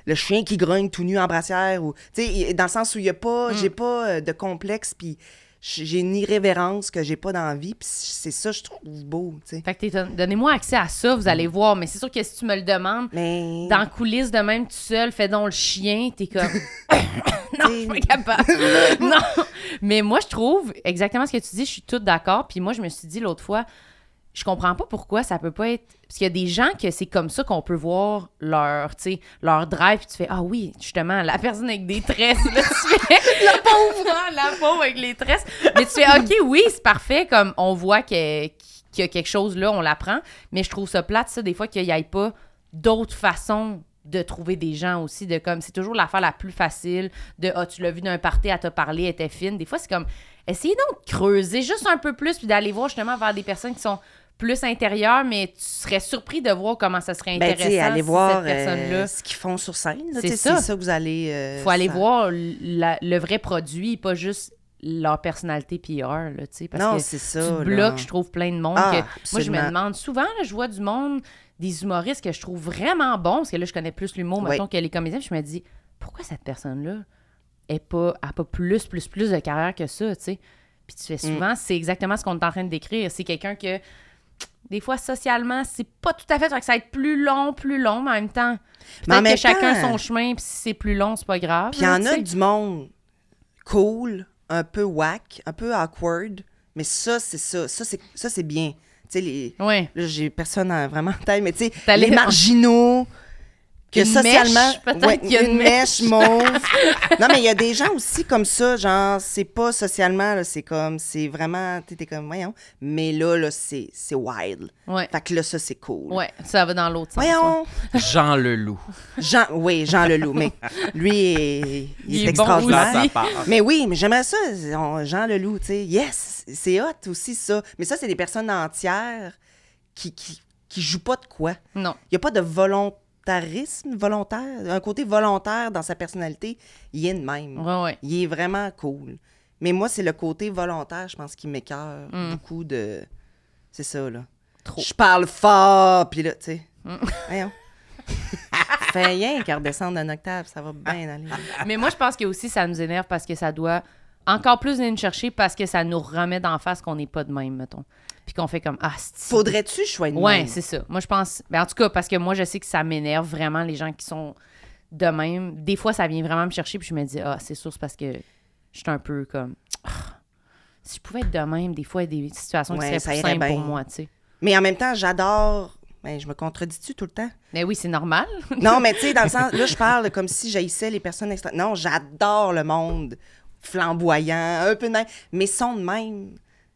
D: Le chien qui grogne tout nu en brassière. Ou, tu sais, dans le sens où il y a pas, j'ai pas euh, de complexe. Puis j'ai une irrévérence que j'ai pas dans la vie. Puis c'est ça, je trouve beau, tu sais.
C: Fait que t'es- donnez-moi accès à ça, vous allez voir. Mais c'est sûr que si tu me le demandes,
D: Mais.
C: dans la coulisse de même tout seul, fais donc le chien, t'es comme. non, je suis pas capable. non. Mais moi, je trouve exactement ce que tu dis, je suis toute d'accord. Puis moi, je me suis dit l'autre fois, je comprends pas pourquoi ça peut pas être. Parce qu'il y a des gens que c'est comme ça qu'on peut voir leur, tu sais, leur drive, puis tu fais Ah oui, justement, la personne avec des tresses, là, tu fais la pauvre, la pauvre avec les tresses. Mais tu fais OK, oui, c'est parfait, comme on voit qu'il y a quelque chose là, on l'apprend. Mais je trouve ça plate, ça, des fois, qu'il n'y ait pas d'autres façons de trouver des gens aussi, de comme, c'est toujours l'affaire la plus facile, de, ah, tu l'as vu d'un party, elle t'a parlé, elle était fine. Des fois, c'est comme, essayez donc de creuser juste un peu plus, puis d'aller voir justement vers des personnes qui sont plus intérieures, mais tu serais surpris de voir comment ça serait
D: Ben,
C: intéressant
D: tu sais, allez
C: si
D: voir
C: cette
D: euh, ce qu'ils font sur scène.
C: C'est
D: tu
C: ça.
D: Ça que vous allez. euh,
C: faut aller
D: ça-
C: voir la- le vrai produit, pas juste leur personnalité PR, là, tu sais, parce
D: Non,
C: que
D: c'est
C: tu
D: ça. là.
C: bloques, je trouve, plein de monde.
D: Ah,
C: que- moi, je me demande souvent, là, je vois du monde, des humoristes que je trouve vraiment bons, parce que là, je connais plus l'humour,
D: Oui.
C: mettons, que les comédiens, je me dis, pourquoi cette personne-là est pas, a pas plus, plus, plus de carrière que ça, tu sais? Puis tu fais
D: Mm.
C: souvent, c'est exactement ce qu'on est en train de décrire. C'est quelqu'un que, des fois, socialement, c'est pas tout à fait, que ça va être plus long, plus long, mais en même temps,
D: Mais en même
C: que chacun son chemin, puis si c'est plus long, c'est pas grave.
D: Puis il y en a du monde cool, un peu whack, un peu awkward, mais ça, c'est ça. Ça, c'est, ça, c'est bien. Tu sais, les...
C: Ouais.
D: là, j'ai personne en- vraiment en tête, mais tu sais, les marginaux, que
C: Une
D: socialement.
C: mèche, qu'il y a une
D: une mèche mauve. non, mais il y a des gens aussi comme ça, genre, c'est pas socialement, là, c'est comme, c'est vraiment, tu t'es comme, voyons. Mais là, là, c'est, c'est wild.
C: Ouais.
D: Fait que là, ça, c'est cool.
C: Ouais, ça va dans l'autre sens.
D: Voyons.
B: Jean Leloup.
D: Jean, oui, Jean Leloup, mais lui, est, il est,
C: Il est bon
D: extraordinaire. Mais oui, mais j'aimerais ça, on- Jean Leloup, tu sais. Yes, c'est hot aussi, ça. Mais ça, c'est des personnes entières qui, qui, qui jouent pas de quoi.
C: Non.
D: Il n'y a pas de volontarisme, volontaire, un côté volontaire dans sa personnalité. Il est de même.
C: Ouais, ouais.
D: Il est vraiment cool. Mais moi, c'est le côté volontaire, je pense, qui m'écœure
C: Mm.
D: beaucoup de. C'est ça, là.
C: Trop. Mm.
D: Je parle fort, puis là, tu sais. Voyons. Fais rien qu'à redescendre d'un octave, ça va bien aller.
C: Mais moi, je pense que aussi, ça nous énerve parce que ça doit encore plus venir nous chercher parce que ça nous remet d'en face qu'on n'est pas de même, mettons. Puis qu'on fait comme Ah, c'est.
D: Faudrait-tu de
C: Ouais, c'est ça. Moi, je pense. Ben, en tout cas, parce que moi, je sais que ça m'énerve vraiment les gens qui sont de même. Des fois, ça vient vraiment me chercher, puis je me dis Ah, c'est sûr, c'est parce que je suis un peu comme. Ah, si je pouvais être de même, des fois, il y a des situations
D: Ouais,
C: qui seraient plus simples pour
D: bien.
C: moi, tu sais.
D: Mais en même temps, j'adore. Ben, je me contredis-tu tout le temps?
C: Mais oui, c'est normal.
D: Non, mais tu sais, dans le sens, là, je parle comme si j'haïssais les personnes extra. Non, j'adore le monde flamboyant, un peu même. Mais sont de même.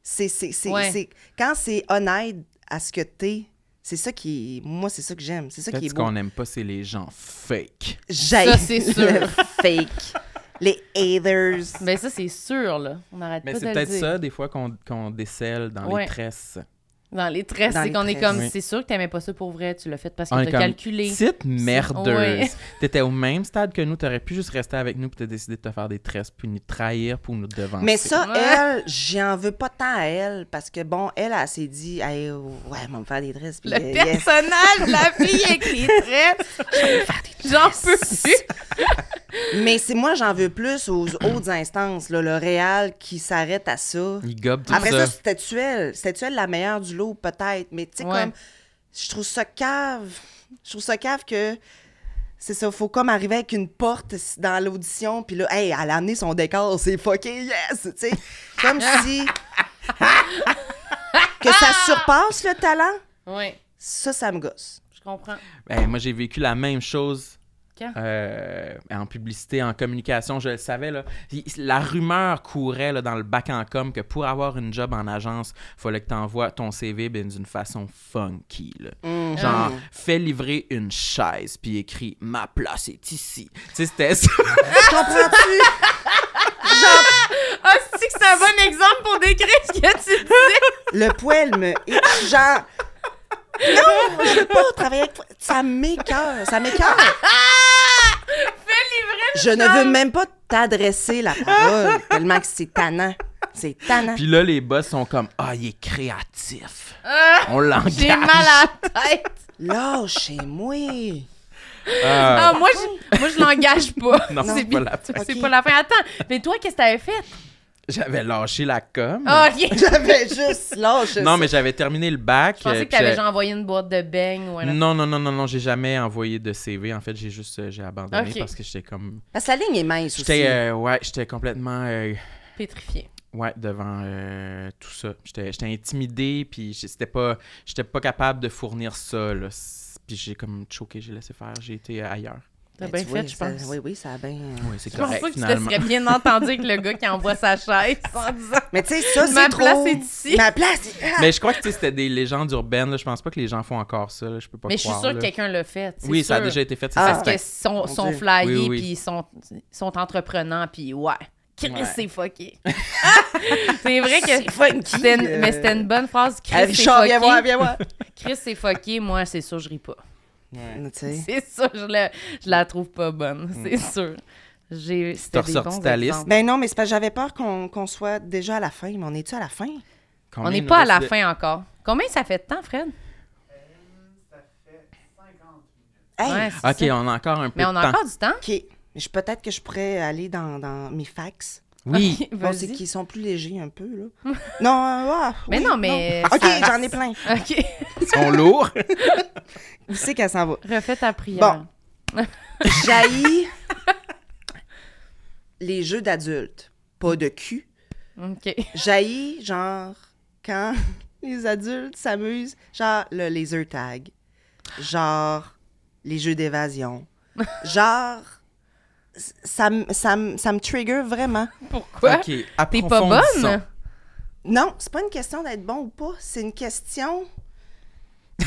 D: C'est, c'est, c'est,
C: Ouais.
D: c'est- Quand c'est honnête à ce que t'es, c'est ça qui. Moi, c'est ça que j'aime. C'est ça qui est
B: ce qu'on n'aime pas, c'est les gens fake.
D: J'haïs
C: Ça, c'est sûr.
D: le fake. Les haters.
C: Ben, ça, c'est sûr, là. On n'arrête
B: Mais
C: pas de
B: c'est
C: le
B: peut-être
C: dire.
B: ça, des fois, qu'on qu'on décèle dans
C: Ouais.
B: les tresses.
C: Dans les tresses, c'est qu'on est
D: tresses.
C: comme,
B: Oui.
C: c'est sûr que t'aimais pas ça pour vrai, tu l'as fait parce que
B: On est
C: t'as
B: comme
C: calculé.
B: petite merdeuse.
C: Ouais.
B: T'étais au même stade que nous, t'aurais pu juste rester avec nous puis t'as décidé de te faire des tresses puis nous trahir pour nous devancer.
D: Mais ça,
C: Ouais.
D: elle, j'en veux pas tant à elle parce que, bon, elle, elle, s'est dit, Hey, ouais, elle va me faire des dresses. puis,
C: Le
D: euh, yes.
C: personnage, la fille avec les tresses, j'en peux plus.
D: Mais c'est moi, j'en veux plus aux hautes instances, là, le réal qui s'arrête à ça.
B: Il gobe tout
D: Après
B: ça.
D: ça, c'était-tu elle? C'était-tu elle la meilleure du lot, peut-être? Mais tu sais,
C: Ouais.
D: comme, je trouve ça cave. Je trouve ça cave que. C'est ça, faut comme arriver avec une porte dans l'audition, puis là, hey, elle a amené son décor, c'est fucking yes! Tu sais, comme si. que ça surpasse le talent,
C: Oui,
D: ça, ça me gosse.
C: je comprends.
B: Ben, moi, j'ai vécu la même chose
C: Quand?
B: euh, en publicité, en communication. Je le savais. Là. La rumeur courait là, dans le bac en com que pour avoir une job en agence, il fallait que tu envoies ton CV ben, d'une façon funky. là.
D: Mm.
B: Genre, fais livrer une chaise, puis écrit Ma place est ici. Tu sais, c'était ça.
D: Comprends-tu?
C: Ah, c'est que c'est un bon exemple pour décrire ce que tu disais?
D: Le poil me. Genre. Non, je veux pas travailler avec toi. Ça m'écoeure. Ça m'écoeure. Je ne veux même pas t'adresser la parole tellement que c'est tannant. C'est tannant.
B: Puis là, les boss sont comme Ah, il est créatif.
C: Ah,
B: On l'engage.
C: J'ai mal à la tête.
D: Lâchez-moi.
C: Ah,
B: Ah,
C: moi, je, moi, je l'engage pas.
B: Non, c'est pas la fin.
C: C'est
D: Ok.
C: pas la fin. Attends, mais toi, qu'est-ce que t'avais fait?
B: J'avais lâché la com.
C: Ah, ok.
D: J'avais juste lâché
B: non,
D: ça.
B: mais j'avais terminé le bac.
C: Je pensais
B: euh,
C: que t'avais genre envoyé une boîte de beignes ou un
B: Non, non, non, non, non, j'ai jamais envoyé de CV. En fait, j'ai juste euh, j'ai abandonné parce que j'étais comme.
D: Parce que la ligne est mince aussi.
B: J'étais euh, ouais, j'étais complètement euh,
C: pétrifié.
B: ouais devant euh, tout ça. J'étais j'étais intimidé puis c'était pas j'étais pas capable de fournir ça là. Puis j'ai comme choqué, j'ai laissé faire, j'ai été ailleurs.
C: T'as
D: Ben,
C: bien fait, je pense.
D: Oui, oui, ça a bien. euh,
B: Oui, c'est
C: Je pense
B: correct,
C: pas que tu serais bien entendu avec le gars qui envoie sa chaise en disant
D: Mais tu sais, ça, c'est
C: Ma
D: trop...
C: place est ici.
D: Ma place est...
B: Mais je crois que tu sais, c'était des légendes urbaines. Là. Je pense pas que les gens font encore ça. là. Je peux pas
C: Mais je suis sûre que quelqu'un l'a fait.
B: Oui, ça a déjà été fait.
D: Ah.
C: Parce que sont, sont flyés,
B: Oui, oui, oui.
C: puis ils sont, sont entreprenants, puis ouais. Chris,
B: Ouais.
C: c'est fucké. c'est vrai que
D: C'est funky,
C: c'était une,
D: euh.
C: mais c'était une bonne phrase. Chris, c'est
D: Richard, viens voir,
C: fucké.
D: viens voir.
C: Chris, c'est fucké. Moi, c'est sûr, je ris pas. C'est sûr, je la, je la trouve pas bonne. C'est sûr. J'ai, c'était
B: T'as
C: des
B: ressorti
C: bons
B: ta liste?
D: Ben non, mais c'est parce que j'avais peur qu'on qu'on soit déjà à la fin. Mais on est-tu à la fin?
B: Combien
C: On n'est pas à la
B: de-
C: fin encore. Combien ça fait de temps, Fred?
D: Hey,
C: Ouais, c'est
B: Ok,
C: ça.
B: on a encore un peu
C: Mais on
B: de
C: a
B: temps.
C: encore du temps.
D: OK. Je- Peut-être que je pourrais aller dans, dans mes fax.
B: Oui.
C: Ok,
D: Bon,
C: vas-y.
D: c'est qu'ils sont plus légers un peu, là. non, euh, ah,
C: Mais
D: oui,
C: non, mais
D: OK, j'en ai plein.
C: OK.
B: Ils sont lourds.
D: Où c'est qu'elle s'en va?
C: Refais ta prière.
D: J'haïs les jeux d'adultes. Pas de cul.
C: OK.
D: J'haïs, genre, quand les adultes s'amusent, genre le laser tag, genre les jeux d'évasion, genre, ça, me- ça, me- ça me trigger vraiment.
C: Pourquoi?
B: Ok,
C: T'es pas bonne?
D: Non, c'est pas une question d'être bon ou pas, c'est une question de...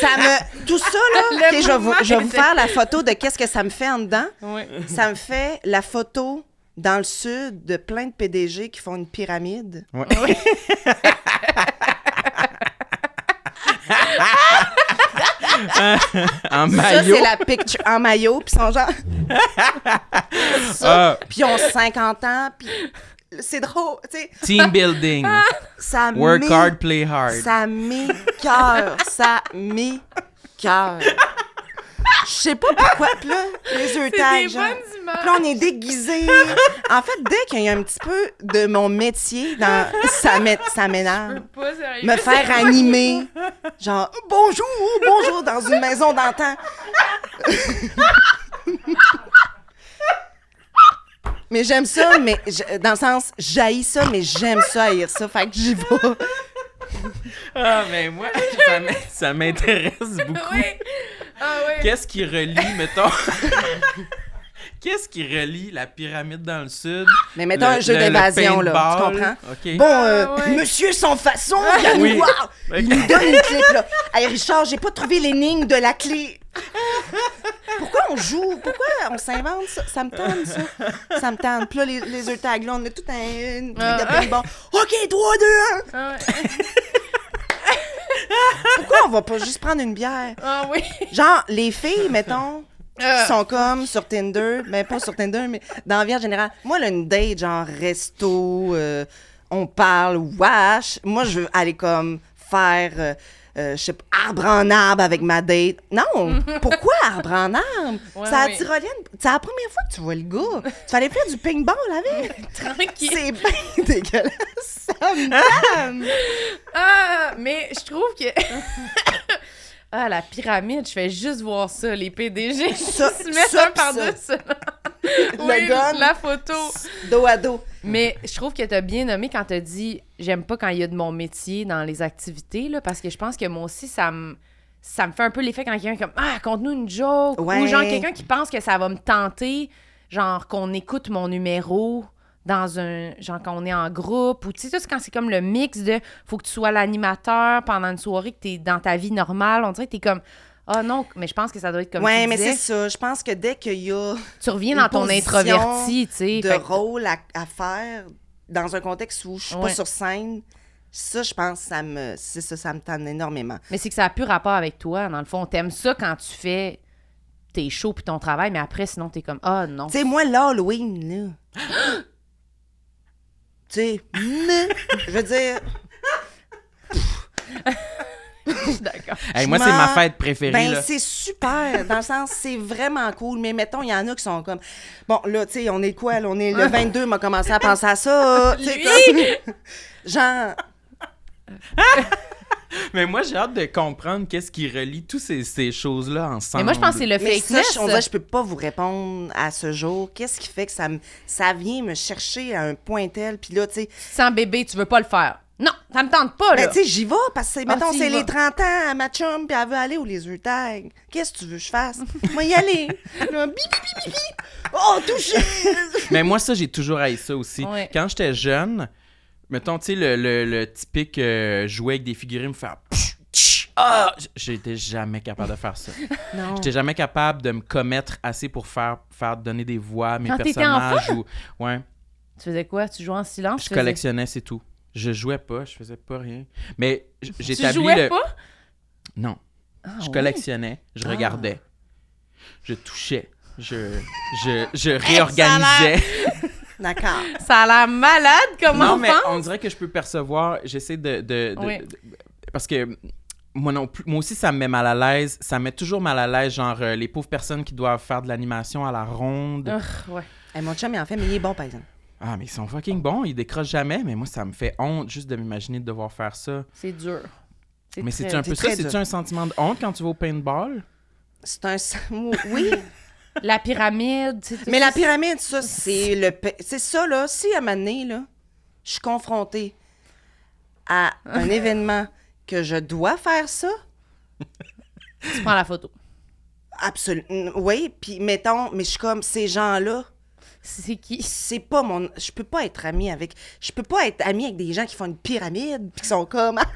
D: ça me... Tout ça, là, je, vais vous,
C: mouvement
D: je vais vous
C: était-
D: faire la photo de qu'est-ce que ça me fait en dedans.
C: Oui.
D: Ça me fait la photo dans le sud de plein de PDG qui font une pyramide.
C: Oui.
B: en
D: Ça,
B: maillot.
D: c'est la picture en maillot, puis sont genre...
B: Ah,
D: Puis ils ont 50 ans, puis c'est drôle, tu sais,
B: team building.
D: ça
B: Work hard, play hard.
D: Ça m'écœure, ça m'écœure. Je sais pas pourquoi, puis là, les yeux tags,
C: des bonnes
D: là, on est déguisés. En fait, dès qu'il y a un petit peu de mon métier, dans, ça m'é- ça m'énerve. Me faire animer. Genre, bonjour, bonjour, dans une maison d'antan. mais j'aime ça, mais dans le sens, j'haïs ça, mais j'aime ça haïr ça. Fait que j'y vais.
B: Ah, mais moi, ça m'in- ça m'intéresse beaucoup.
C: Oui. Ah oui.
B: Qu'est-ce qui relie, mettons? Qu'est-ce qui relie la pyramide dans le sud?
D: Mais mettons
B: le-
D: un jeu d'évasion, là. Tu comprends? Bon, euh,
C: Ah ouais.
D: monsieur sans façon, il,
B: Oui.
D: il nous donne une clé. puis Là. Hey, Richard, j'ai pas trouvé l'énigme de la clé. Pourquoi on joue? Pourquoi on s'invente ça? Ça me tente, ça. Ça me tente. Puis là, les, les œufs tags, là, on a tout un une de
C: Ah.
D: OK, 3, 2, 1.
C: Ah, ouais.
D: Pourquoi on va pas juste prendre une bière?
C: Ah oui.
D: Genre, les filles, mettons,
C: Ah.
D: qui sont comme sur Tinder, mais pas sur Tinder, mais dans la vie en général. Moi, là, une date, genre resto, euh, on parle, wash. Moi, je veux aller comme faire, euh, euh, je sais pas, arbre en arbre avec ma date. Non! Pourquoi arbre en arbre?
C: Ouais,
D: c'est la tyrolienne. C'est la première fois que tu vois le gars. Tu fallait faire du ping-pong avec.
C: Tranquille.
D: C'est bien dégueulasse. Ça me.
C: Ah, mais je trouve que. ah, la pyramide, je fais juste voir ça, les PDG.
D: Ça-
C: se mettent
D: ça
C: un par-dessus.
D: Le
C: oui,
D: gun.
C: la photo.
D: Dos à dos.
C: Mais je trouve que t'as bien nommé quand t'as dit j'aime pas quand il y a de mon métier dans les activités, là, parce que je pense que moi aussi, ça me. Ça me fait un peu l'effet quand quelqu'un est comme Ah, conte-nous une joke.
D: Ouais.
C: Ou genre quelqu'un qui pense que ça va me tenter, genre qu'on écoute mon numéro dans un. Genre quand on est en groupe. Ou tu sais, ça, quand c'est comme le mix de faut que tu sois l'animateur pendant une soirée, que t'es dans ta vie normale. On dirait que t'es comme Ah non, mais je pense que ça doit être comme
D: ouais,
C: tu
D: mais c'est ça. Je pense que dès qu'il y a
C: Tu reviens dans ton introverti, tu sais.
D: de
C: fait
D: rôle à, à faire dans un contexte où je suis
C: Ouais.
D: pas sur scène, ça, je pense, ça me, ça, ça me tente énormément.
C: Mais c'est que ça n'a plus rapport avec toi, dans le fond. T'aimes ça quand tu fais tes shows puis ton travail, mais après, sinon, t'es comme, ah non.
D: Tu sais, moi, l'Halloween, là. tu sais, je veux dire,
C: D'accord.
B: Hey, moi, c'est ma fête préférée.
D: ben, c'est super, dans le sens, c'est vraiment cool. Mais mettons, il y en a qui sont comme, bon, là, tu sais, on est quoi, là? On est le 22, m'a commencé à penser à ça. comme- Genre,
B: Mais moi, j'ai hâte de comprendre qu'est-ce qui relie toutes ces, ces choses-là ensemble.
C: Mais moi, je pense que c'est le fakeness.
D: je, on dirait je peux pas vous répondre à ce jour. Qu'est-ce qui fait que ça, me, ça vient me chercher à un point tel, puis là, tu sais,
C: Sans bébé, tu veux pas le faire. Non, ça me tente pas, là.
D: Ben, tu sais, j'y vais parce que,
C: Ah,
D: mettons, c'est les 30 ans à ma chum, puis elle veut aller au laser tag. Qu'est-ce que tu veux que je fasse? Moi, y aller. Là, bip, bip, bip, bip, bip. Oh, touché!
B: Mais moi, ça, j'ai toujours haï ça aussi.
C: Ouais.
B: Quand j'étais jeune, mettons, tu sais, le, le- le typique euh, jouer avec des figurines, me faire. Ah! J'étais jamais capable de faire ça.
D: Non.
B: J'étais jamais capable de me commettre assez pour faire, faire donner des voix à mes
C: Quand
B: personnages. Ou... Ouais,
C: Tu faisais quoi? Tu jouais en silence?
B: je
C: faisais-
B: collectionnais, c'est tout. Je jouais pas, je faisais pas rien. Mais j-
C: Tu
B: j'établis
C: jouais
B: le.
C: pas?
B: Non.
C: Ah,
B: Je collectionnais, je
C: Ah.
B: regardais, je touchais, je, je, je réorganisais.
D: D'accord.
C: Ça a l'air malade comme
B: non,
C: enfant.
B: mais on dirait que je peux percevoir, j'essaie de... de- de-
C: Oui.
B: de- parce que moi non plus, moi aussi ça me met mal à l'aise, ça me met toujours mal à l'aise, genre euh, les pauvres personnes qui doivent faire de l'animation à la ronde.
C: Ugh, ouais.
D: Hey, mon chum, il en fait, mais il est bon, par exemple.
B: Ah, mais ils sont fucking bons, ils décrochent jamais, mais moi ça me fait honte juste de m'imaginer de devoir faire ça.
C: C'est dur.
B: Mais c'est un peu
D: c'est
B: ça, c'est-tu un sentiment de honte quand tu vas au paintball?
D: C'est un... Oui,
C: La pyramide, tu
D: mais la pyramide, ça, c'est le... C'est ça, là. Si, à un moment donné, là, je suis confrontée à un événement que je dois faire ça,
C: Tu prends la photo.
D: absolument... Oui, puis mettons, mais je suis comme, ces gens-là,
C: C'est qui?
D: c'est pas mon... Je peux pas être amie avec... Je peux pas être amie avec des gens qui font une pyramide, puis qui sont comme...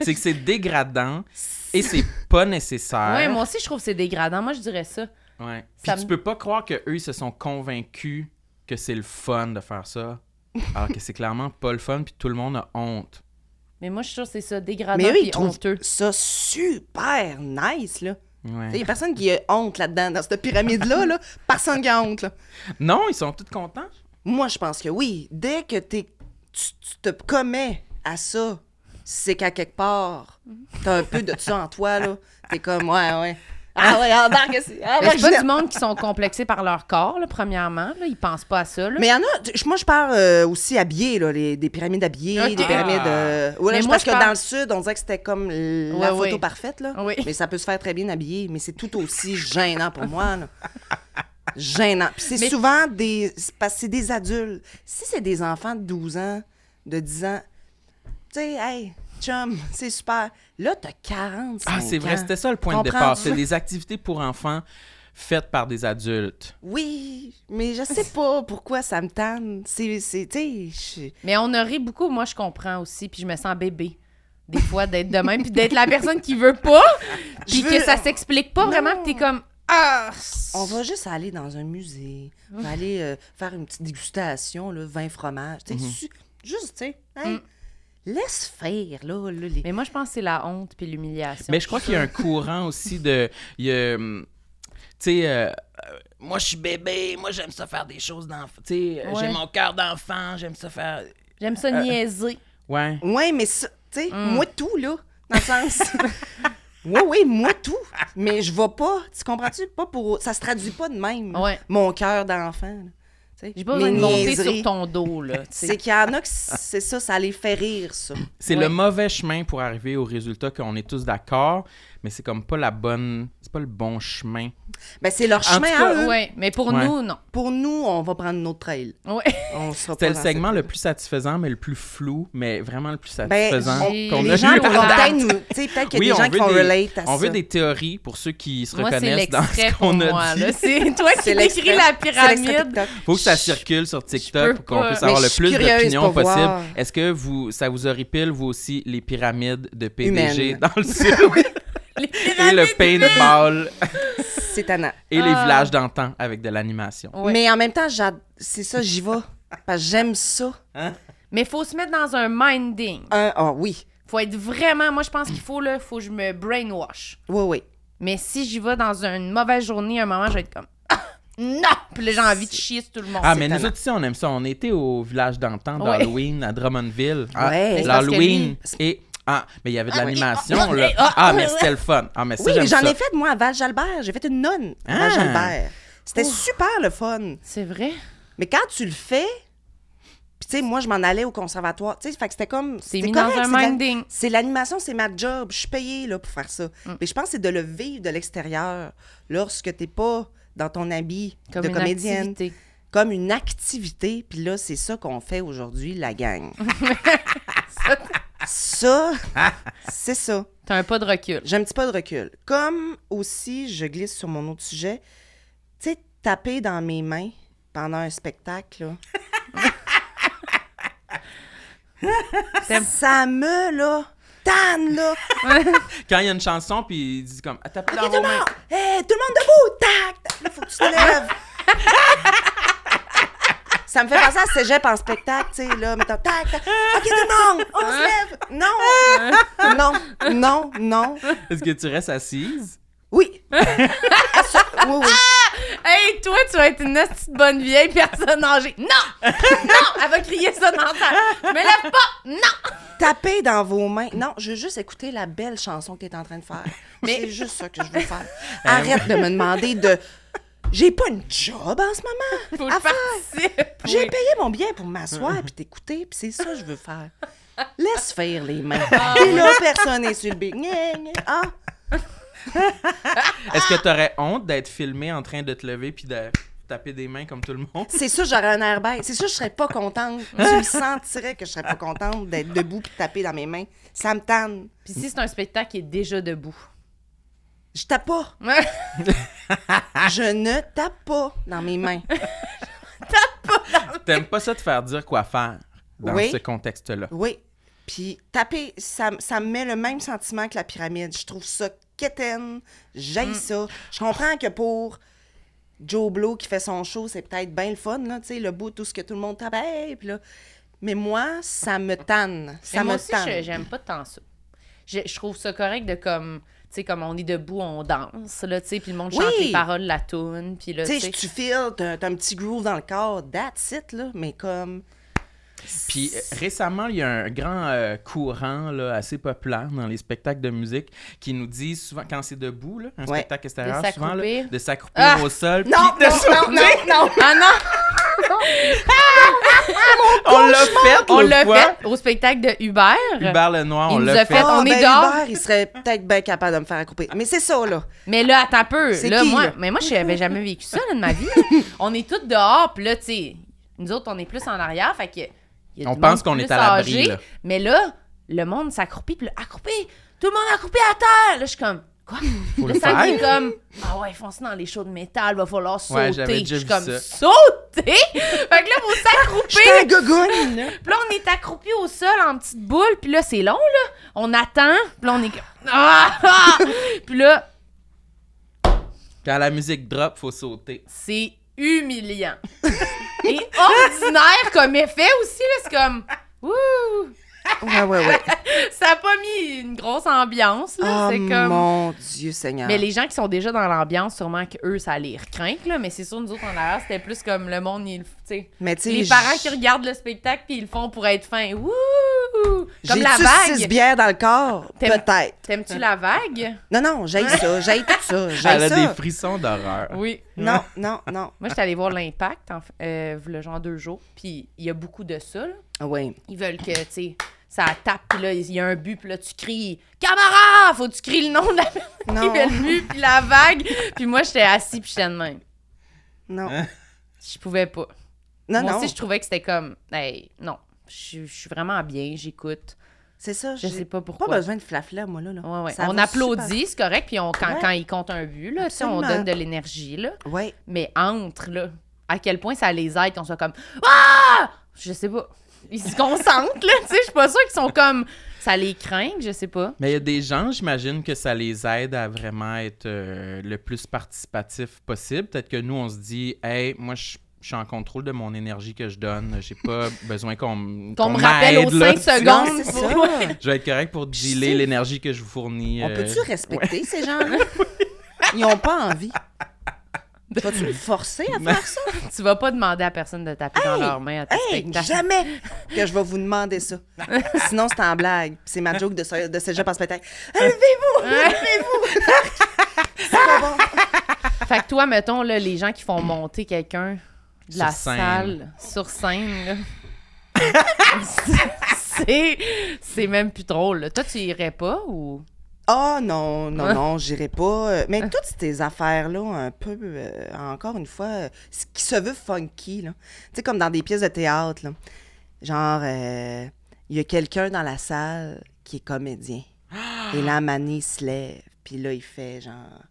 B: c'est que c'est dégradant et c'est pas nécessaire.
C: Ouais, moi aussi, je trouve que c'est dégradant. Moi, je dirais ça.
B: Ouais. Puis
C: Ça
B: tu
C: me-
B: peux pas croire que eux ils se sont convaincus que c'est le fun de faire ça. Alors que c'est clairement pas le fun, puis tout le monde a honte.
C: Mais moi, je suis sûre que c'est ça, dégradant
D: Mais eux,
C: puis
D: ils trouvent
C: honteux.
D: ça super nice, là. Il
B: Ouais.
D: y a personne qui a honte là-dedans, dans cette pyramide-là, là. Personne qui a honte, là.
B: Non, ils sont tous contents.
D: Moi, je pense que oui. Dès que t'es- tu, tu te commets à ça, c'est qu'à quelque part, t'as un peu de ça en toi, là. T'es comme, ouais, ouais. Ah ouais, embarque, c'est... Ah,
C: c'est pas
D: je-
C: du monde qui sont complexés par leur corps, là, premièrement. Là? Ils pensent pas à ça. Là.
D: Mais il y en a, moi je parle euh, aussi habillés, là, les, des pyramides habillées, des pyramides. euh, ouais,
C: Mais
D: je
C: moi,
D: pense
C: je
D: que
C: parle-
D: dans le sud, on dirait que c'était comme l- la photo parfaite, là.
C: Oui.
D: Mais ça peut se faire très bien habillé, mais c'est tout aussi gênant pour moi, là. Gênant. Puis c'est
C: Mais-
D: souvent des. Parce que c'est des adultes. Si c'est des enfants de 12 ans, de 10 ans, tu sais, hey, chum, c'est super. Là, t'as 45
B: Ah, c'est vrai, c'était ça le point de départ. C'est des activités pour enfants faites par des adultes.
D: Oui, mais je sais pas pourquoi ça me tanne. C'est, c'est, tu sais, je-
C: Mais on aurait beaucoup, moi, je comprends aussi, puis je me sens bébé. Des fois, d'être de même, puis d'être la personne qui veut pas, puis que ça s'explique pas vraiment, que t'es comme Ah!
D: On va juste aller dans un musée, on va aller euh, faire une petite dégustation, là, vin fromage. tu sais,
B: Mhm.
D: su- juste, tu sais, hey, laisse faire, là. là, les...
C: Mais moi, je pense que c'est la honte puis l'humiliation.
B: Mais je crois qu'il y a un courant aussi de. il y a, hum, tu sais, euh, euh, moi je suis bébé, moi j'aime ça faire des choses d'enfant. Tu sais, euh,
C: Ouais.
B: j'ai mon cœur d'enfant, j'aime ça faire.
C: J'aime ça niaiser.
B: Ouais.
D: Ouais, mais ça, tu sais,
C: Mm.
D: moi tout, là, dans le sens. oui, oui, moi tout. Mais je vais pas, tu comprends-tu? Pas pour. Ça se traduit pas de même.
C: Ouais.
D: Mon cœur d'enfant.
C: J'ai pas besoin de monter sur ton dos, là.
D: C'est qu'il y en a que c'est ça, ça les fait rire, ça.
B: C'est
C: Ouais.
B: le mauvais chemin pour arriver au résultat qu'on est tous d'accord, mais c'est comme pas la bonne. C'est pas le bon chemin.
D: Ben, c'est leur
B: En
D: chemin
B: tout cas,
D: à eux.
C: Ouais, mais pour
B: Ouais.
C: nous, non.
D: Pour nous, on va prendre notre trail.
C: Ouais.
B: C'était le segment le plus satisfaisant, mais le plus flou, mais vraiment le plus
D: Ben,
B: satisfaisant
C: j'ai-
B: qu'on
D: Les
B: a
D: gens
B: eu.
D: peut-être nous. Tu sais, peut-être qu'il y
B: Oui,
D: des gens qui
B: veut
D: vont
B: des-
D: relate à
B: On
D: ça.
B: veut des théories pour ceux qui se
C: Moi,
B: reconnaissent dans ce qu'on a
C: moi.
B: dit.
C: C'est toi qui décris la pyramide.
B: Faut que ça circule sur TikTok pour qu'on puisse avoir le plus d'opinions possible. Est-ce que vous, ça vous horripile, vous aussi, les pyramides de PDG dans le sud? Et le paintball
D: C'est tannant.
B: et les
C: Ah.
B: villages d'antan avec de l'animation?
C: Ouais.
D: Mais en même temps, j'ad- c'est ça, j'y vais. Parce que j'aime ça.
C: Mais il faut se mettre dans un minding.
D: Un, ah oui.
C: faut être vraiment. Moi, je pense qu'il faut, là, faut que je me brainwash.
D: Oui, oui.
C: Mais si j'y vais dans une mauvaise journée, un moment, je vais être comme Ah, non! Puis là, j'ai envie de chier sur tout le monde.
B: Ah, mais nous
D: tannant.
B: autres ici, on aime ça. On était au village d'antan
C: Ouais.
B: d'Halloween à Drummondville. Ah,
D: Ouais. Mais
C: c'est parce que
B: L'Halloween.
C: lui-
B: Et. Ah, mais il y avait de
C: Ah
B: l'animation,
C: Ah,
B: là.
C: ah,
B: Ah, mais c'était le fun. Ah, mais ça,
D: Oui,
B: j'aime
D: j'en ai fait, moi, à Val-Jalbert. J'ai fait une nonne à. Val-Jalbert. C'était super le fun.
C: C'est vrai?
D: Mais quand tu le fais, puis tu sais, moi, je m'en allais au conservatoire. Tu sais, fait que c'était comme.
C: C'est mis dans un minding.
D: C'est l'animation, c'est ma job. Je suis payée là, pour faire ça.
C: Mm.
D: Mais je pense que c'est de le vivre de l'extérieur lorsque t'es pas dans ton habit
C: Comme
D: de
C: une
D: comédienne.
C: activité.
D: comme une activité. Puis là, c'est ça qu'on fait aujourd'hui, la gang. ça, c'est ça.
C: T'as un pas de recul.
D: J'ai un petit pas de recul. Comme aussi, je glisse sur mon autre sujet, tu sais, taper dans mes mains pendant un spectacle, là. ça me, là, tanne, là.
B: Quand il y a une chanson, puis il dit comme, ah, tapez
D: OK,
B: dans
D: tout le
B: vos mains.
D: Hey, tout le monde debout! Tac! tac. Là, faut que tu te lèves. Ça me fait penser à cégep en spectacle, tu sais, là, mettons, tac, tac. OK, tout le monde, on se lève. Non! Non, non, non.
B: Est-ce que tu restes assise?
D: Oui. Assu- oui, oui.
C: Hey, toi, tu vas être une petite bonne vieille personne âgée. Non! Non! Elle va crier ça dans ta... Je me lève pas! Non!
D: Taper dans vos mains. Non, je veux juste écouter la belle chanson que tu es en train de faire. Mais c'est juste ça que je veux faire. Arrête de me demander de. J'ai pas une job en ce moment.
C: Faut
D: à
C: je
D: faire. J'ai
C: Oui.
D: payé mon bien pour m'asseoir puis t'écouter, puis c'est ça que je veux faire. Laisse faire les mains. Puis là, personne n'est sur le big. Ah,
B: Est-ce que tu aurais honte d'être filmé en train de te lever puis de taper des mains comme tout le monde?
D: c'est ça, j'aurais un air bête. C'est ça, je serais pas contente. Tu me sentirais que je serais pas contente d'être debout puis de taper dans mes mains. Ça me tanne.
C: Puis si c'est un spectacle qui est déjà debout.
D: Je tape pas. Je ne tape pas dans mes mains.
B: T'aimes pas ça te faire dire quoi faire dans
D: Oui.
B: ce contexte-là?
D: Oui. Puis taper, ça, ça me met le même sentiment que la pyramide. Je trouve ça quétaine. J'aille ça. Je comprends que pour Joe Blow qui fait son show, c'est peut-être bien le fun, là, tu sais, le bout, tout ce que tout le monde tape. Hey, puis là. Mais moi, ça me tanne. Ça
C: Mais moi
D: me
C: aussi,
D: tanne.
C: je- j'aime pas tant ça. Je, je trouve ça correct de comme... Tu sais, comme on est debout, on danse, là, tu sais, puis le monde chante
D: Oui.
C: les paroles de la toune, puis là,
D: Tu sais, tu files, t'as un petit groove dans le corps, that's it, là. Mais comme.
B: Puis euh, récemment, il y a un grand euh, courant là, assez populaire dans les spectacles de musique qui nous dit souvent, quand c'est debout, là, un
D: Ouais.
B: spectacle extérieur,
C: De
B: souvent, là,
C: s'accroupir.
B: de s'accroupir
C: Ah!
B: au sol.
D: Non,
B: puis
D: non, non, non, non.
C: Ah non!
B: On l'a fait
C: On l'a fait au spectacle de Hubert.
B: Hubert Lenoir, on l'a fait.
C: fait-
D: Ah,
C: on est
D: ben,
C: dehors.
D: Hubert, il serait peut-être bien capable de me faire accrouper. Mais c'est ça, là.
C: Mais là, attends un peu.
D: C'est
C: Là,
D: qui,
C: moi,
D: là?
C: Mais moi, je n'avais jamais vécu ça là, de ma vie. on est tous dehors, puis là, tu sais, nous autres, on est plus en arrière, fait que. il y a
B: On pense qu'on est à l'abri.
C: Mais là, le monde s'accroupit, puis là, accroupi, tout le monde accroupi à terre. Là, je suis comme, quoi?
B: Faut le faire.
C: comme, ah ouais, foncez dans les shows de métal, va falloir sauter.
B: Ouais,
C: je suis comme,
B: ça.
C: sauter? fait que là, faut s'accroupir.
D: J'étais un gogoune.
C: Puis là, on est accroupi au sol en petite boule. Puis là, c'est long, là. On attend. Puis là, on est comme... Ah! Ah! Puis là,
B: Quand la musique drop, faut sauter.
C: c'est humiliant. Et ordinaire comme effet aussi, là. C'est comme... Wouh!
D: Ouais, ouais, ouais.
C: Ça a pas mis une grosse ambiance, là.
D: Oh
C: c'est comme...
D: mon Dieu Seigneur.
C: Mais les gens qui sont déjà dans l'ambiance, sûrement qu'eux, ça les recrinque, là. Mais c'est sûr, nous autres, en arrière, c'était plus comme le monde, il... Tu sais...
D: Mais
C: Les parents qui regardent le spectacle puis ils le font pour être fins. Wouh! Comme la
D: J'ai-tu six
C: vague.
D: bières dans le corps? Peut-être.
C: T'aimes-tu la vague?
D: Non, non, j'aille ça. J'aille tout ça.
B: Elle a des frissons d'horreur.
C: Oui.
D: Non, non, non.
C: Moi, j'étais allée voir l'Impact, en euh, le genre deux jours, puis il y a beaucoup de ça. là.
D: Oui.
C: Ils veulent que, tu sais, ça tape, puis là, il y a un but, puis là, tu cries « Camara! » Faut que tu cries le nom de la personne qui fait le but, puis la vague. Puis moi, j'étais assis, puis j'étais de même.
D: Non.
C: Je pouvais pas.
D: Non,
C: moi
D: non.
C: aussi, je trouvais que c'était comme « Hey, non, je suis- je suis vraiment bien, j'écoute.
D: C'est ça.
C: Je sais pas pourquoi.
D: Pas besoin de flafla, moi, là. là.
C: Ouais, ouais. On applaudit, c'est correct, puis on, quand,
D: Ouais.
C: quand ils comptent un but, là, on donne de l'énergie, là. Mais entre, là, à quel point ça les aide qu'on soit comme Ah! Je sais pas. Ils se concentrent, là, tu sais. Je suis pas sûre qu'ils sont comme. Ça les craint, je sais pas.
B: Mais il y a des gens, j'imagine que ça les aide à vraiment être euh, le plus participatif possible. Peut-être que nous, on se dit, hey, moi, je je suis en contrôle de mon énergie que je donne. J'ai pas besoin qu'on
C: Qu'on me rappelle aux
B: là.
C: 5
D: Non,
C: secondes.
D: c'est
C: pour-
D: ça.
B: Je vais être correct pour dealer l'énergie que je vous fournis.
D: On
B: euh,
D: peut-tu respecter ces gens-là? Ils n'ont pas envie. Vas-tu me forcer à faire ça?
C: Tu vas pas demander à personne de taper dans leurs mains à tes
D: Hey,
C: spectacles.
D: jamais que je vais vous demander ça. Sinon, c'est en blague. C'est ma joke de, ce- de cégep en spectacle. Levez-vous! Levez-vous! c'est pas bon.
C: Fait que toi, mettons, là, les gens qui font monter quelqu'un de la
B: scène.
C: salle sur scène, c'est c'est même plus drôle. là. Toi, tu irais pas ou?
D: Ah non, non,
C: Ouais.
D: non, j'irai pas. Euh, Mais toutes ces affaires-là, un peu, euh, encore une fois, euh, ce qui se veut funky, là. Tu sais, comme dans des pièces de théâtre, là. Genre, euh, il y a quelqu'un dans la salle qui est comédien. Et là, Mané se lève, puis là, il fait genre...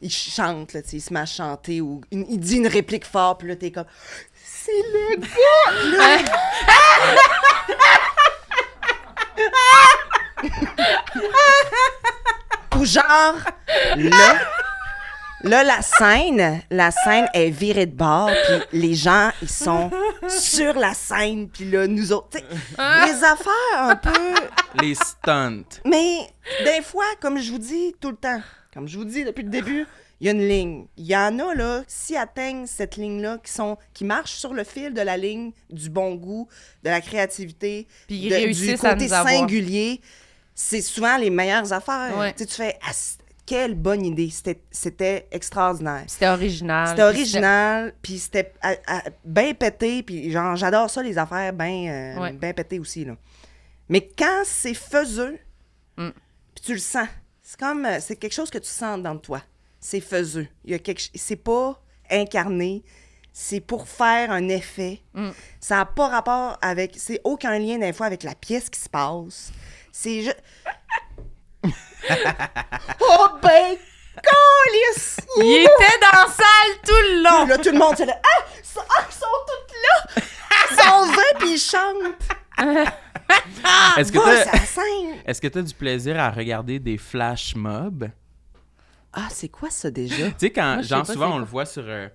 D: Il chante, là, tu sais, il se met à chanter, ou une- il dit une réplique forte, puis là, t'es comme... C'est le gars! là! Ou genre, là, là, la scène, la scène est virée de bord, puis les gens, ils sont sur la scène, puis là, nous autres, les affaires un peu...
B: Les stunts.
D: Mais des fois, comme je vous dis tout le temps, comme je vous dis depuis le début, il y a une ligne. Il y en a, là, s'ils atteignent cette ligne-là, qui, sont, qui marchent sur le fil de la ligne du bon goût, de la créativité,
C: Puis ils
D: de- du
C: réussissent à
D: côté
C: nous avoir.
D: singulier, c'est souvent les meilleures affaires.
C: Ouais.
D: Tu fais, Ah, quelle bonne idée, c'était- extraordinaire.
C: C'était original.
D: C'était original, puis c'était bien pété, puis genre, j'adore ça, les affaires bien
C: Ouais.
D: pétées aussi, là. Mais quand c'est faiseux,
C: Mm.
D: puis tu le sens, c'est comme, euh, c'est quelque chose que tu sens dans toi. C'est faiseux. Il y a quelque ch- c'est pas incarné, c'est pour faire un effet.
C: Mm.
D: Ça n'a pas rapport avec, c'est aucun lien des fois avec la pièce qui se passe. C'est juste... oh ben, câlisse!
C: Il était dans la salle tout le long.
D: Puis là, tout le monde, c'est là, ah, ah, ils sont toutes là! Ils sont vingt, puis ils chantent!
B: Est-ce que t'as est-ce que t'as du plaisir à regarder des flash mobs?
D: Ah, c'est quoi ça déjà?
B: Tu sais, quand,
C: Moi,
B: genre, souvent, on le voit sur. euh,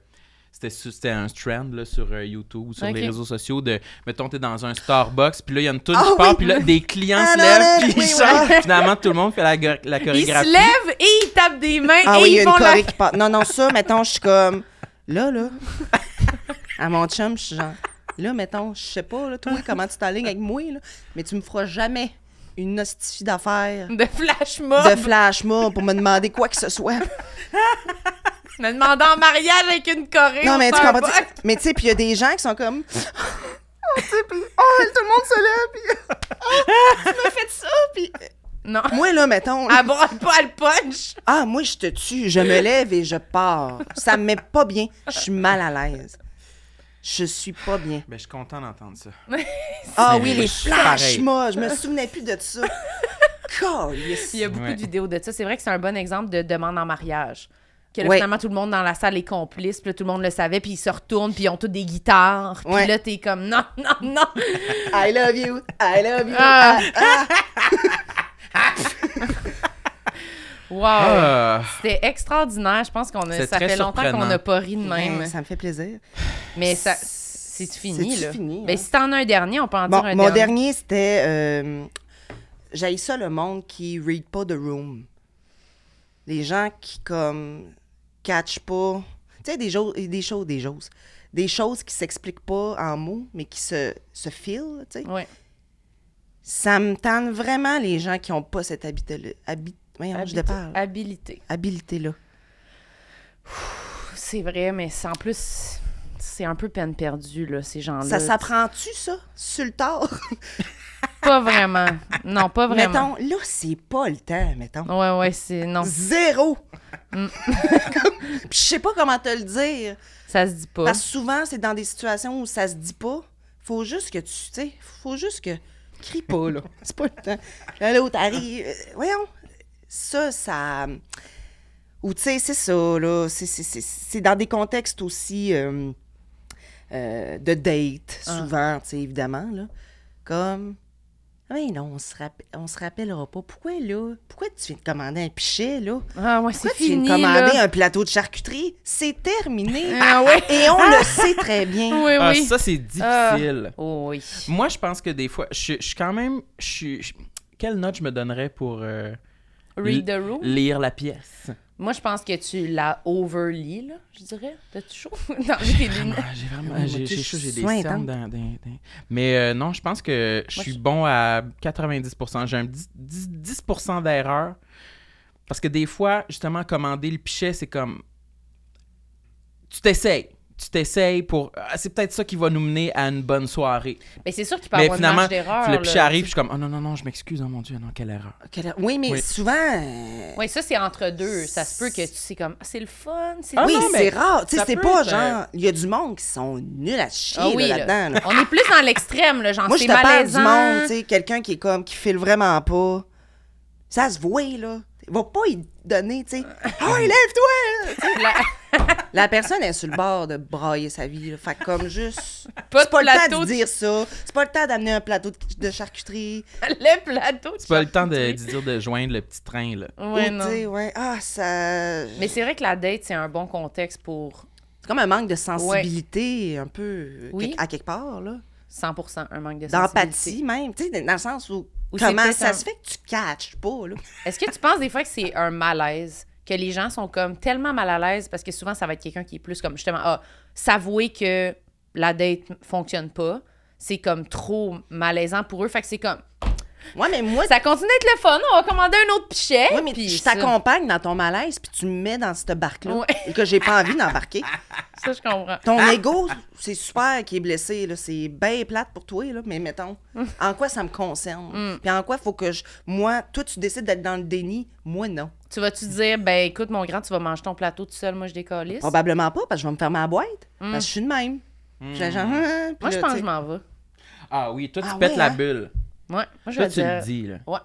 B: c'était, un trend là, sur euh, YouTube ou sur les réseaux sociaux de. Mettons, t'es dans un Starbucks, puis là, il y a une toune
D: Ah
B: qui part,
D: oui.
B: puis là, des clients
D: Ah
B: se lèvent, puis
D: oui,
B: ils
D: oui.
B: chantent. Finalement, tout le monde fait la, la
C: Ils
B: chorégraphie.
C: se lèvent et ils tapent des mains
D: Ah
C: et
D: oui, il y
C: ils
D: a une
C: font la...
D: choré qui part. Non, non, ça, mettons, je suis comme. Là, là. À mon chum, je suis genre. Là, mettons, je sais pas, là, toi, comment tu t'alignes avec moi, là, mais tu me feras jamais une hostifie d'affaires
C: de flash mob.
D: de flash mob pour me demander quoi que ce soit.
C: Me demandant en mariage avec une Corée.
D: Non, mais tu comprends. Mais tu sais, puis il y a des gens qui sont comme. Oh, tu sais, puis. Oh, tout le monde se lève, puis. Oh, tu m'as fait ça, puis.
C: Non.
D: Moi, là, mettons.
C: Broie pas, elle punch.
D: Ah, moi, je te tue. Je me lève et je pars. Ça me met pas bien. Je suis mal à l'aise. Je suis pas bien.
B: Ben, je suis content d'entendre ça.
D: Ah oui, les flashs, moi. Je me souvenais plus de ça. Calisse.
C: Il y a beaucoup
B: Ouais.
C: de vidéos de ça. C'est vrai que c'est un bon exemple de demande en mariage. Que là,
D: Ouais.
C: finalement, tout le monde dans la salle est complice, puis là, tout le monde le savait, puis ils se retournent, puis ils ont tous des guitares. Puis
D: Ouais.
C: là, t'es comme non, non, non.
D: I love you. I love you.
C: Ah.
D: Ah, ah.
C: Wow.
B: Ah,
C: C'était extraordinaire. Je pense qu'on a, ça fait longtemps qu'on n'a pas ri de même.
D: Ben, ça me fait plaisir.
C: Mais ça, c'est fini, là?
D: fini,
C: Ben,
D: hein?
C: si t'en as un dernier, on peut en
D: Bon,
C: dire un
D: mon
C: dernier.
D: dernier, c'était. Euh, ça, le monde qui read pas The Room. Les gens qui, comme, catch pas. Tu sais, des, des choses, des choses. Des choses qui s'expliquent pas en mots, mais qui se, se filent, tu sais.
C: Ouais.
D: Ça me tente vraiment les gens qui ont pas cette habité-là. Habi... Voyons, je
C: Habité-
D: déparle.
C: Habilité.
D: Habilité-là.
C: C'est vrai, mais c'est en plus, c'est un peu peine perdue, là, ces gens-là.
D: Ça s'apprend-tu, ça, sur le tard?
C: Pas vraiment. Non, pas vraiment.
D: mettons, là, c'est pas le temps, mettons.
C: Ouais, ouais, c'est. Non,
D: Zéro!
C: Mm.
D: Puis je sais pas comment te le dire.
C: ça se dit pas.
D: Parce que souvent, c'est dans des situations où ça se dit pas. Faut juste que tu, tu sais, faut juste que... Crie pas, là. C'est pas le temps. Là, l'autre arrive... euh, voyons. Ça, ça... Ou, tu sais, c'est ça, là. C'est dans des contextes aussi euh, euh, de date,
C: Ah.
D: souvent, tu sais, évidemment, là. Comme... Oui, non, on se, rappe- on se rappellera pas. Pourquoi, là? Pourquoi tu viens de commander un pichet, là?
C: Ah, ouais, c'est
D: Pourquoi tu viens
C: fini.
D: de commander
C: là.
D: un plateau de charcuterie? C'est terminé.
C: Ah, ouais.
D: Et on le sait très bien.
C: Oui,
B: Ah,
C: oui.
B: ça, c'est difficile.
C: Ah. Oh, oui.
B: Moi, je pense que des fois, je, suis quand même. Je, suis- je- quelle note je me donnerais pour euh,
C: Read the room.
B: lire la pièce?
C: Moi, je pense que tu la overlis, là, je dirais. T'as-tu chaud? D'enlever tes lunettes.
B: Ah, j'ai vraiment. J'ai j'ai chaud, j'ai des cernes
D: intense.
B: dans, dans- dans- Mais euh, non, je pense que je suis bon à 90%. J'ai un 10%, 10 10% d'erreur. Parce que des fois, justement, commander le pichet, c'est comme. Tu t'essayes. Tu t'essayes pour. ah, c'est peut-être ça qui va nous mener à une bonne soirée.
C: Mais c'est sûr qu'il peut y
B: Mais
C: avoir une
B: finalement,
C: marge d'erreur.
B: puis j'arrive, puis je suis comme, oh non, non, non, je m'excuse, oh mon Dieu, non, quelle erreur.
D: Quelle- Oui, mais
B: Oui.
D: souvent. euh,
C: Oui, ça, c'est entre deux. Ça se peut que tu sais comme, ah, c'est le fun, c'est
B: Ah
D: oui,
B: non,
D: c'est
B: mais
D: rare. Tu sais, c'est pas
B: être,
D: genre. Il y a du monde qui sont nuls à chier
C: Ah oui,
D: là,
C: là. On est plus dans l'extrême, là, genre
D: Moi, je te parle du monde, tu sais, quelqu'un qui est comme, qui file vraiment pas. Ça se voit, là. Il va pas y donner, tu sais. Ah, lève-toi!
C: La-
D: personne est sur le bord de brailler sa vie, là. Fait que comme juste.
C: Pas
D: C'est
C: de
D: pas le temps de dire ça. C'est pas le temps d'amener un plateau de, de charcuterie.
C: le plateau. de
B: C'est pas le temps de, dire de joindre le petit train, là.
C: Ouais,
D: Ou,
C: non.
D: ouais. Ah, ça.
C: Mais c'est vrai que la date, c'est un bon contexte pour
D: C'est comme un manque de sensibilité, un peu, euh,
C: Oui.
D: à quelque part, là.
C: 100 un manque de sensibilité.
D: D'empathie, même. Tu sais, dans le sens où. Comment ça
C: un-
D: se fait que tu catches pas, là?
C: Est-ce que tu penses des fois que c'est un malaise? Que les gens sont comme tellement mal à l'aise parce que souvent, ça va être quelqu'un qui est plus comme justement, ah, s'avouer que la date fonctionne pas, c'est comme trop malaisant pour eux. Fait que c'est comme,
D: Ouais, mais moi,
C: ça continue d'être le fun, on va commander un autre pichet.
D: Mais je t'accompagne dans ton malaise, puis tu me mets dans cette barque-là,
C: Ouais.
D: et que j'ai pas envie d'embarquer.
C: Ça, je comprends.
D: Ton ego, c'est super qui est blessé, là. C'est bien plate pour toi, là, mais mettons, en quoi ça me concerne? Puis en quoi faut que je... Moi, toi, tu décides d'être dans le déni, moi, non.
C: Tu vas-tu dire, ben écoute, mon grand, tu vas manger ton plateau tout seul, moi je décalisse?
D: Probablement pas, parce que je vais me fermer la boîte. Parce que je suis de même. J'ai genre, hein, puis
C: Moi, je pense que je m'en vais.
B: Ah oui, toi, tu
D: Ah
B: pètes
D: ouais,
B: la
D: hein?
B: bulle.
C: Ouais, moi je
B: Toi,
C: vais
B: tu
C: dire.
B: le dis, là.
C: Ouais.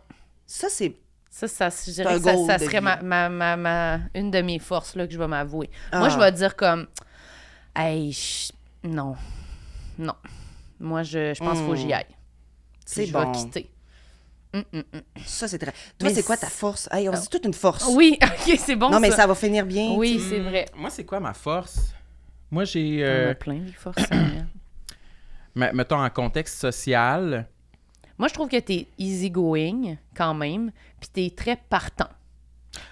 D: Ça, c'est...
C: Ça, ça, je dirais que ça, serait ma, ma, ma, ma- une de mes forces là, que je vais m'avouer.
D: Ah.
C: Moi, je vais dire comme, hey, je- non, non. Moi, je, je pense qu'il faut que j'y aille. Puis
D: C'est
C: je
D: bon.
C: vais quitter.
D: Ça, c'est très... Toi, c'est quoi ta force? Hey, on se dit toute une force.
C: Oui, ok, c'est bon.
D: non, mais
C: ça.
D: va finir bien.
C: Oui, c'est vrai.
B: Moi, c'est quoi ma force? Moi, j'ai.
C: On
B: euh,
C: a plein de forces.
B: Me- mettons, en contexte social.
C: Moi, je trouve que t'es easygoing quand même, puis t'es très partant.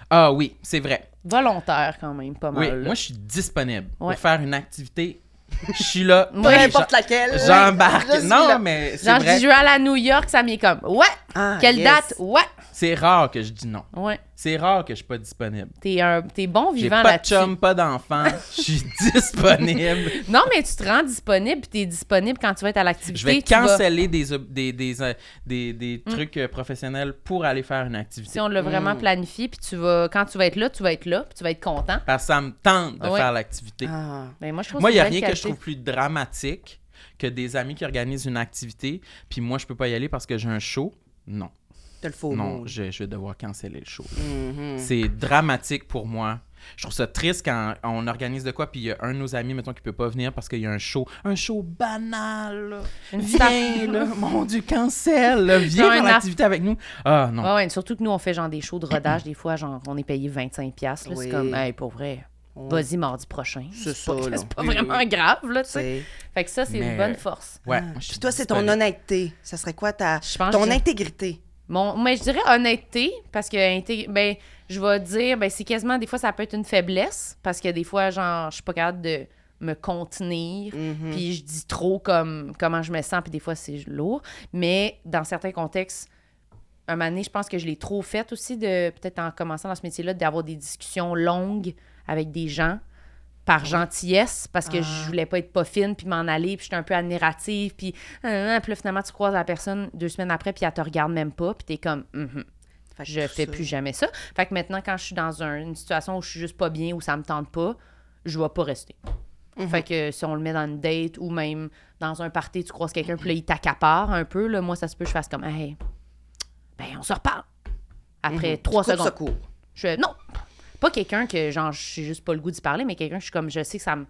B: Ah oui, c'est vrai.
C: Volontaire quand même, pas mal.
B: Oui,
C: là.
B: moi, je suis disponible
C: Ouais.
B: pour faire une activité. Je suis là.
D: Peu
B: J'en-
D: importe laquelle.
B: J'embarque. Non,
D: là.
B: mais c'est
C: Genre, je
B: vrai.
C: dis, je vais aller à New York, ça m'est comme, ouais,
D: Ah,
C: quelle
D: yes.
C: date? Ouais,
B: C'est rare que je dis non.
C: ouais.
B: C'est rare que je suis pas disponible.
C: T'es un, t'es bon vivant
B: pas de
C: là-dessus.
B: chum, pas d'enfant. Je suis disponible.
C: Non, mais tu te rends disponible, puis t'es disponible quand tu vas être à l'activité.
B: Je vais
C: vas-
B: canceller des, des, des, euh, des, des trucs euh, professionnels pour aller faire une activité.
C: Si on l'a vraiment
B: Mm.
C: planifié, puis tu vas, quand tu vas être là, tu vas être là, puis tu vas être content.
B: Parce que ça me tente de faire l'activité.
D: Ah.
C: Ben, moi, je trouve
B: Moi, il n'y a rien que je trouve plus dramatique que des amis qui organisent une activité, puis moi, je peux pas y aller parce que j'ai un show. Non.
D: T'as le faux
B: non,
D: mot.
B: je, je vais devoir canceller le show.
D: Mhm.
B: C'est dramatique pour moi. Je trouve ça triste quand on organise de quoi, puis il y a un de nos amis, mettons, qui peut pas venir parce qu'il y a un show. Un show banal. là.
C: Une
B: Viens, là. Mon Dieu, cancel. là. Viens faire l'activité avec nous. Ah, non.
C: Ouais, ouais, surtout que nous, on fait genre des shows de rodage, des fois, genre, on est payé 25$. piastres, là,
D: Oui.
C: C'est comme, hey, pour vrai,
D: On-
C: vas-y mardi prochain.
D: C'est
C: pas,
D: ça,
C: c'est pas vraiment
B: oui.
C: grave, là, tu sais. Fait que ça, c'est
B: Mais-
C: une bonne force.
B: Ouais.
D: Ah. Puis toi, c'est ton honnêteté. Ça serait quoi ta ton
C: que-
D: intégrité?
C: Mon, mais je dirais honnêteté, parce que ben, je vais dire, ben, c'est quasiment, des fois, ça peut être une faiblesse, parce que des fois, genre, je suis pas capable de me contenir,
D: Mhm.
C: puis je dis trop comme comment je me sens, puis des fois, c'est lourd. Mais dans certains contextes, un moment donné, je pense que je l'ai trop fait aussi, de peut-être en commençant dans ce métier-là, d'avoir des discussions longues avec des gens par gentillesse, parce que
D: Ah.
C: je voulais pas être pas fine, puis m'en aller, puis j'étais un peu admirative, puis, euh, puis là, finalement, tu croises la personne deux semaines après, puis elle te regarde même pas, puis t'es comme, Mhm.
D: Fait que
C: je fais
D: ça-
C: plus jamais ça. Fait que maintenant, quand je suis dans un- une situation où je suis juste pas bien, où ça me tente pas, je vais pas rester.
D: Mhm.
C: Fait que si on le met dans une date ou même dans un party, tu croises quelqu'un, puis là, il t'accapare un peu, là, moi, ça se peut que je fasse comme, hey, ben, on se reparle. Après
D: Mhm.
C: trois
D: Tu
C: secondes. Je, non, pas quelqu'un que, genre, j'ai juste pas le goût d'y parler, mais quelqu'un que je suis comme, je sais que ça me.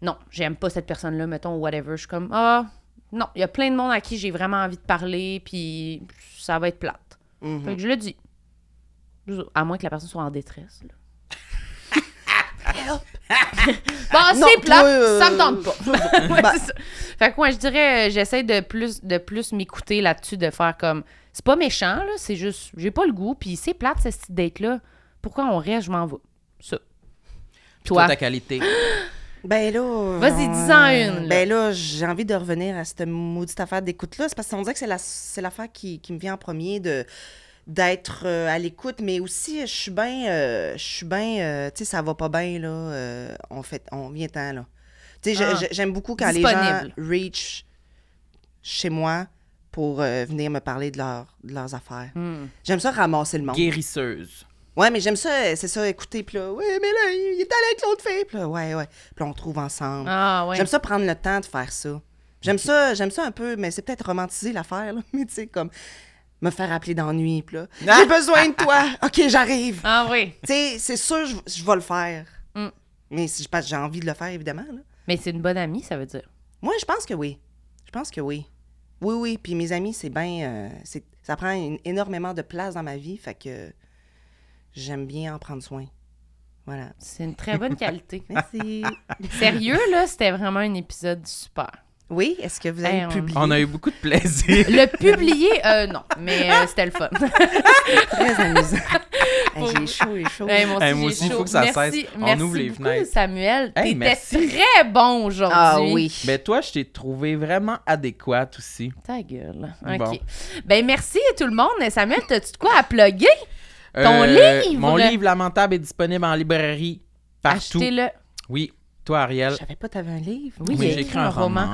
C: Non, j'aime pas cette personne-là, mettons, ou whatever. Je suis comme, ah, non, il y a plein de monde à qui j'ai vraiment envie de parler, puis ça va être plate.
D: Mhm.
C: Fait que je le dis. À moins que la personne soit en détresse. Là. bon,
D: Non,
C: c'est plate,
D: toi, euh,
C: ça me tente pas. Ouais,
D: bah.
C: c'est ça. Fait que moi, je dirais, euh, j'essaie de plus, de plus m'écouter là-dessus, de faire comme. C'est pas méchant, là, c'est juste, j'ai pas le goût, puis c'est plate, cette date-là. Pourquoi on reste, je m'en vais. Ça.
B: Puis toi,
C: Toi.
B: ta qualité.
D: Ben là.
C: Vas-y,
D: euh,
C: dis-en une, là.
D: Ben là, j'ai envie de revenir à cette maudite affaire d'écoute-là. C'est parce qu'on dirait que c'est la- c'est l'affaire qui, qui me vient en premier de d'être euh, à l'écoute, mais aussi je suis bien, euh, je suis bien, euh, tu sais, ça va pas bien là. euh, on fait, on vient temps là. Tu sais,
C: Ah.
D: j'ai- j'aime beaucoup quand les gens reach chez moi pour euh, venir me parler de, leur- de leurs affaires.
C: Hmm.
D: J'aime ça ramasser le monde.
B: Guérisseuse.
D: Ouais, mais j'aime ça, euh, c'est ça, écouter, puis là, ouais, mais là, il est allé avec l'autre fille, puis là, ouais, ouais. Puis on trouve ensemble.
C: Ah, ouais.
D: J'aime ça prendre le temps de faire ça. J'aime ça, j'aime ça un peu, mais c'est peut-être romantiser l'affaire, là. Mais tu sais, comme me faire appeler d'ennui, puis là, j'ai besoin de toi. OK, j'arrive.
C: Ah, oui.
D: Tu sais, c'est sûr, je, je vais le faire.
C: Mm.
D: Mais si je j'ai envie de le faire, évidemment, là.
C: Mais c'est une bonne amie, ça veut dire.
D: Moi, je pense que oui. Je pense que oui. Oui, oui. Puis mes amis, c'est bien. euh, c'est- ça prend une- énormément de place dans ma vie, fait que j'aime bien en prendre soin. Voilà.
C: C'est une très bonne qualité.
D: Merci.
C: Sérieux, là, c'était vraiment un épisode super.
D: oui, est-ce que vous avez
C: Hey, on-
D: publié?
B: On a eu beaucoup de plaisir.
C: Le publier, euh, non, mais euh, c'était le fun.
D: Très amusant. Hey, j'ai chaud, j'ai chaud.
C: Hey, moi aussi,
B: moi
C: j'ai
B: aussi, il faut que ça
C: Merci-
B: cesse. On
C: merci
B: ouvre les
C: beaucoup,
B: fenêtres.
C: Samuel,
B: Hey,
C: t'étais très bon aujourd'hui.
D: ah oui.
B: Mais toi, je t'ai trouvé vraiment adéquate aussi.
C: Ta gueule.
B: Bon.
C: OK. Ben merci tout le monde. Samuel, t'as-tu de quoi à plugger? Ton
B: Euh,
C: livre?
B: Mon livre Lamentable est disponible en librairie partout.
C: Achetez-le.
B: Oui. Toi, Ariel?
D: Je savais pas que t'avais un livre.
C: Oui, a
B: j'ai
C: écrit un roman.
B: là.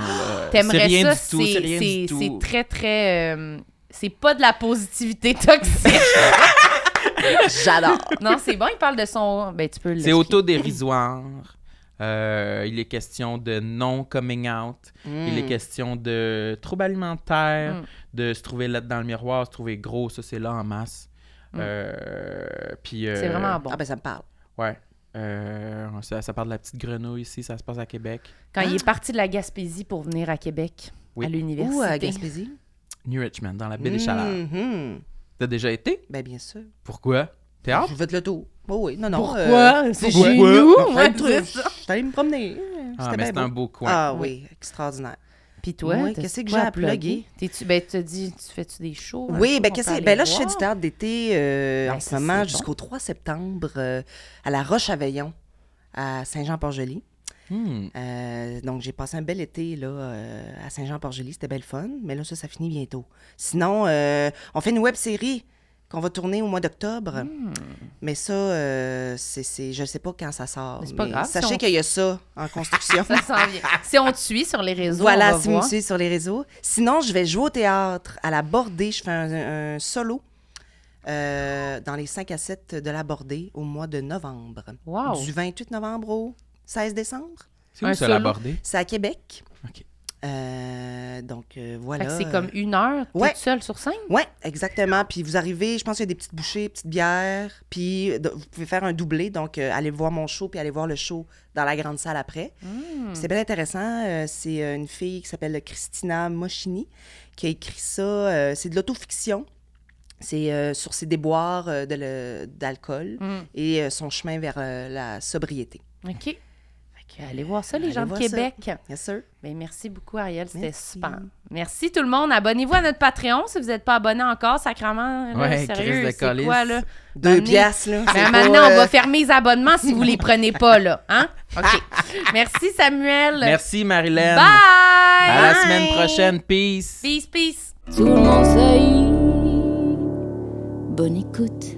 B: C'est
C: T'aimerais ça,
B: c'est
C: très, très... euh, c'est pas de la positivité toxique.
D: J'adore.
C: non, c'est bon, il parle de son... Ben, tu peux le
B: C'est autodérisoire. Euh, il est question de non-coming out. Il est question de troubles alimentaires,
C: Mm.
B: de se trouver lettre dans le miroir, se trouver gros, ça c'est là en masse. Euh, puis, euh,
C: C'est vraiment bon.
D: Ah ben ça me parle.
B: Ouais. Euh, ça, ça parle de la petite grenouille ici, ça se passe à Québec.
C: Quand il est parti de la Gaspésie pour venir à Québec,
B: Oui.
C: à l'université.
D: Où à Gaspésie?
B: New Richmond, dans la baie des Chaleurs.
D: Mhm.
B: T'as déjà été?
D: Ben bien sûr.
B: Pourquoi? Théâtre?
D: Je vais le tour. Oh oui, non, non.
C: Pourquoi?
D: euh,
C: c'est
B: pourquoi?
C: chez nous? c'est
D: Je
C: ça.
D: suis allée me promener.
B: Ah,
D: C'était
B: mais c'est un
D: beau
B: coin.
D: Ah oui, extraordinaire.
C: Puis toi,
D: qu'est-ce que j'ai à plugger?
C: T'es-tu, ben, tu te dis, tu fais-tu des shows?
D: Oui, ben, qu'est-ce ben là, je fais du théâtre d'été euh,
C: Ben,
D: en ce moment jusqu'au 3 septembre euh, à la Roche-Aveillon, à Saint-Jean-Port-Joli.
B: Hmm.
D: Euh, donc, j'ai passé un bel été là, euh, à Saint-Jean-Port-Joli. C'était belle fun, mais là, ça, ça finit bientôt. Sinon, euh, on fait une web série qu'on va tourner au mois d'octobre.
C: Hmm.
D: Mais ça, euh, c'est, c'est- je ne sais pas quand ça sort.
C: Mais c'est pas
D: mais
C: grave, si
D: Sachez
C: on-
D: qu'il y a ça en construction.
C: Ça s'en vient. Si on te suit sur les réseaux, on
D: Voilà,
C: va
D: si vous me suivez sur les réseaux. Sinon, je vais jouer au théâtre à la Bordée. Je fais un, un solo euh, dans les 5 à 7 de la Bordée au mois de novembre.
C: Wow.
D: Du 28 novembre au 16 décembre.
B: C'est où ça
C: solo?
B: l'abordé?
D: C'est à Québec.
B: OK.
D: Euh, donc, euh, voilà.
C: c'est comme une heure,
D: Ouais.
C: toute seule sur scène?
D: Oui, exactement. Puis vous arrivez, je pense qu'il y a des petites bouchées, petites bières. Puis de- vous pouvez faire un doublé. Donc, euh, allez voir mon show, puis allez voir le show dans la grande salle après.
C: Hmm.
D: C'est bien intéressant. Euh, c'est une fille qui s'appelle Christina Moschini qui a écrit ça. C'est de l'autofiction. C'est sur ses déboires d'alcool
C: Mm.
D: et son chemin vers la sobriété.
C: OK. Fait allez voir ça, les
D: Allez
C: gens de
D: ça.
C: Québec.
D: Yes, sir.
C: Ben, merci beaucoup, Ariel. C'était super. Merci tout le monde. Abonnez-vous à notre Patreon si vous n'êtes pas abonné encore. Sacrement, là,
B: Ouais,
C: sérieux, c'est quoi, là?
D: Deux
C: Amenez-
D: piastres, là.
C: Ben, maintenant, on
D: euh,
C: va fermer les abonnements si vous les prenez pas, là. Hein? OK. Merci, Samuel.
B: Merci, Marilyn.
C: Bye!
B: À la
D: Bye.
B: semaine prochaine. Peace.
C: Peace, peace.
A: Tout le monde sait. Bonne écoute.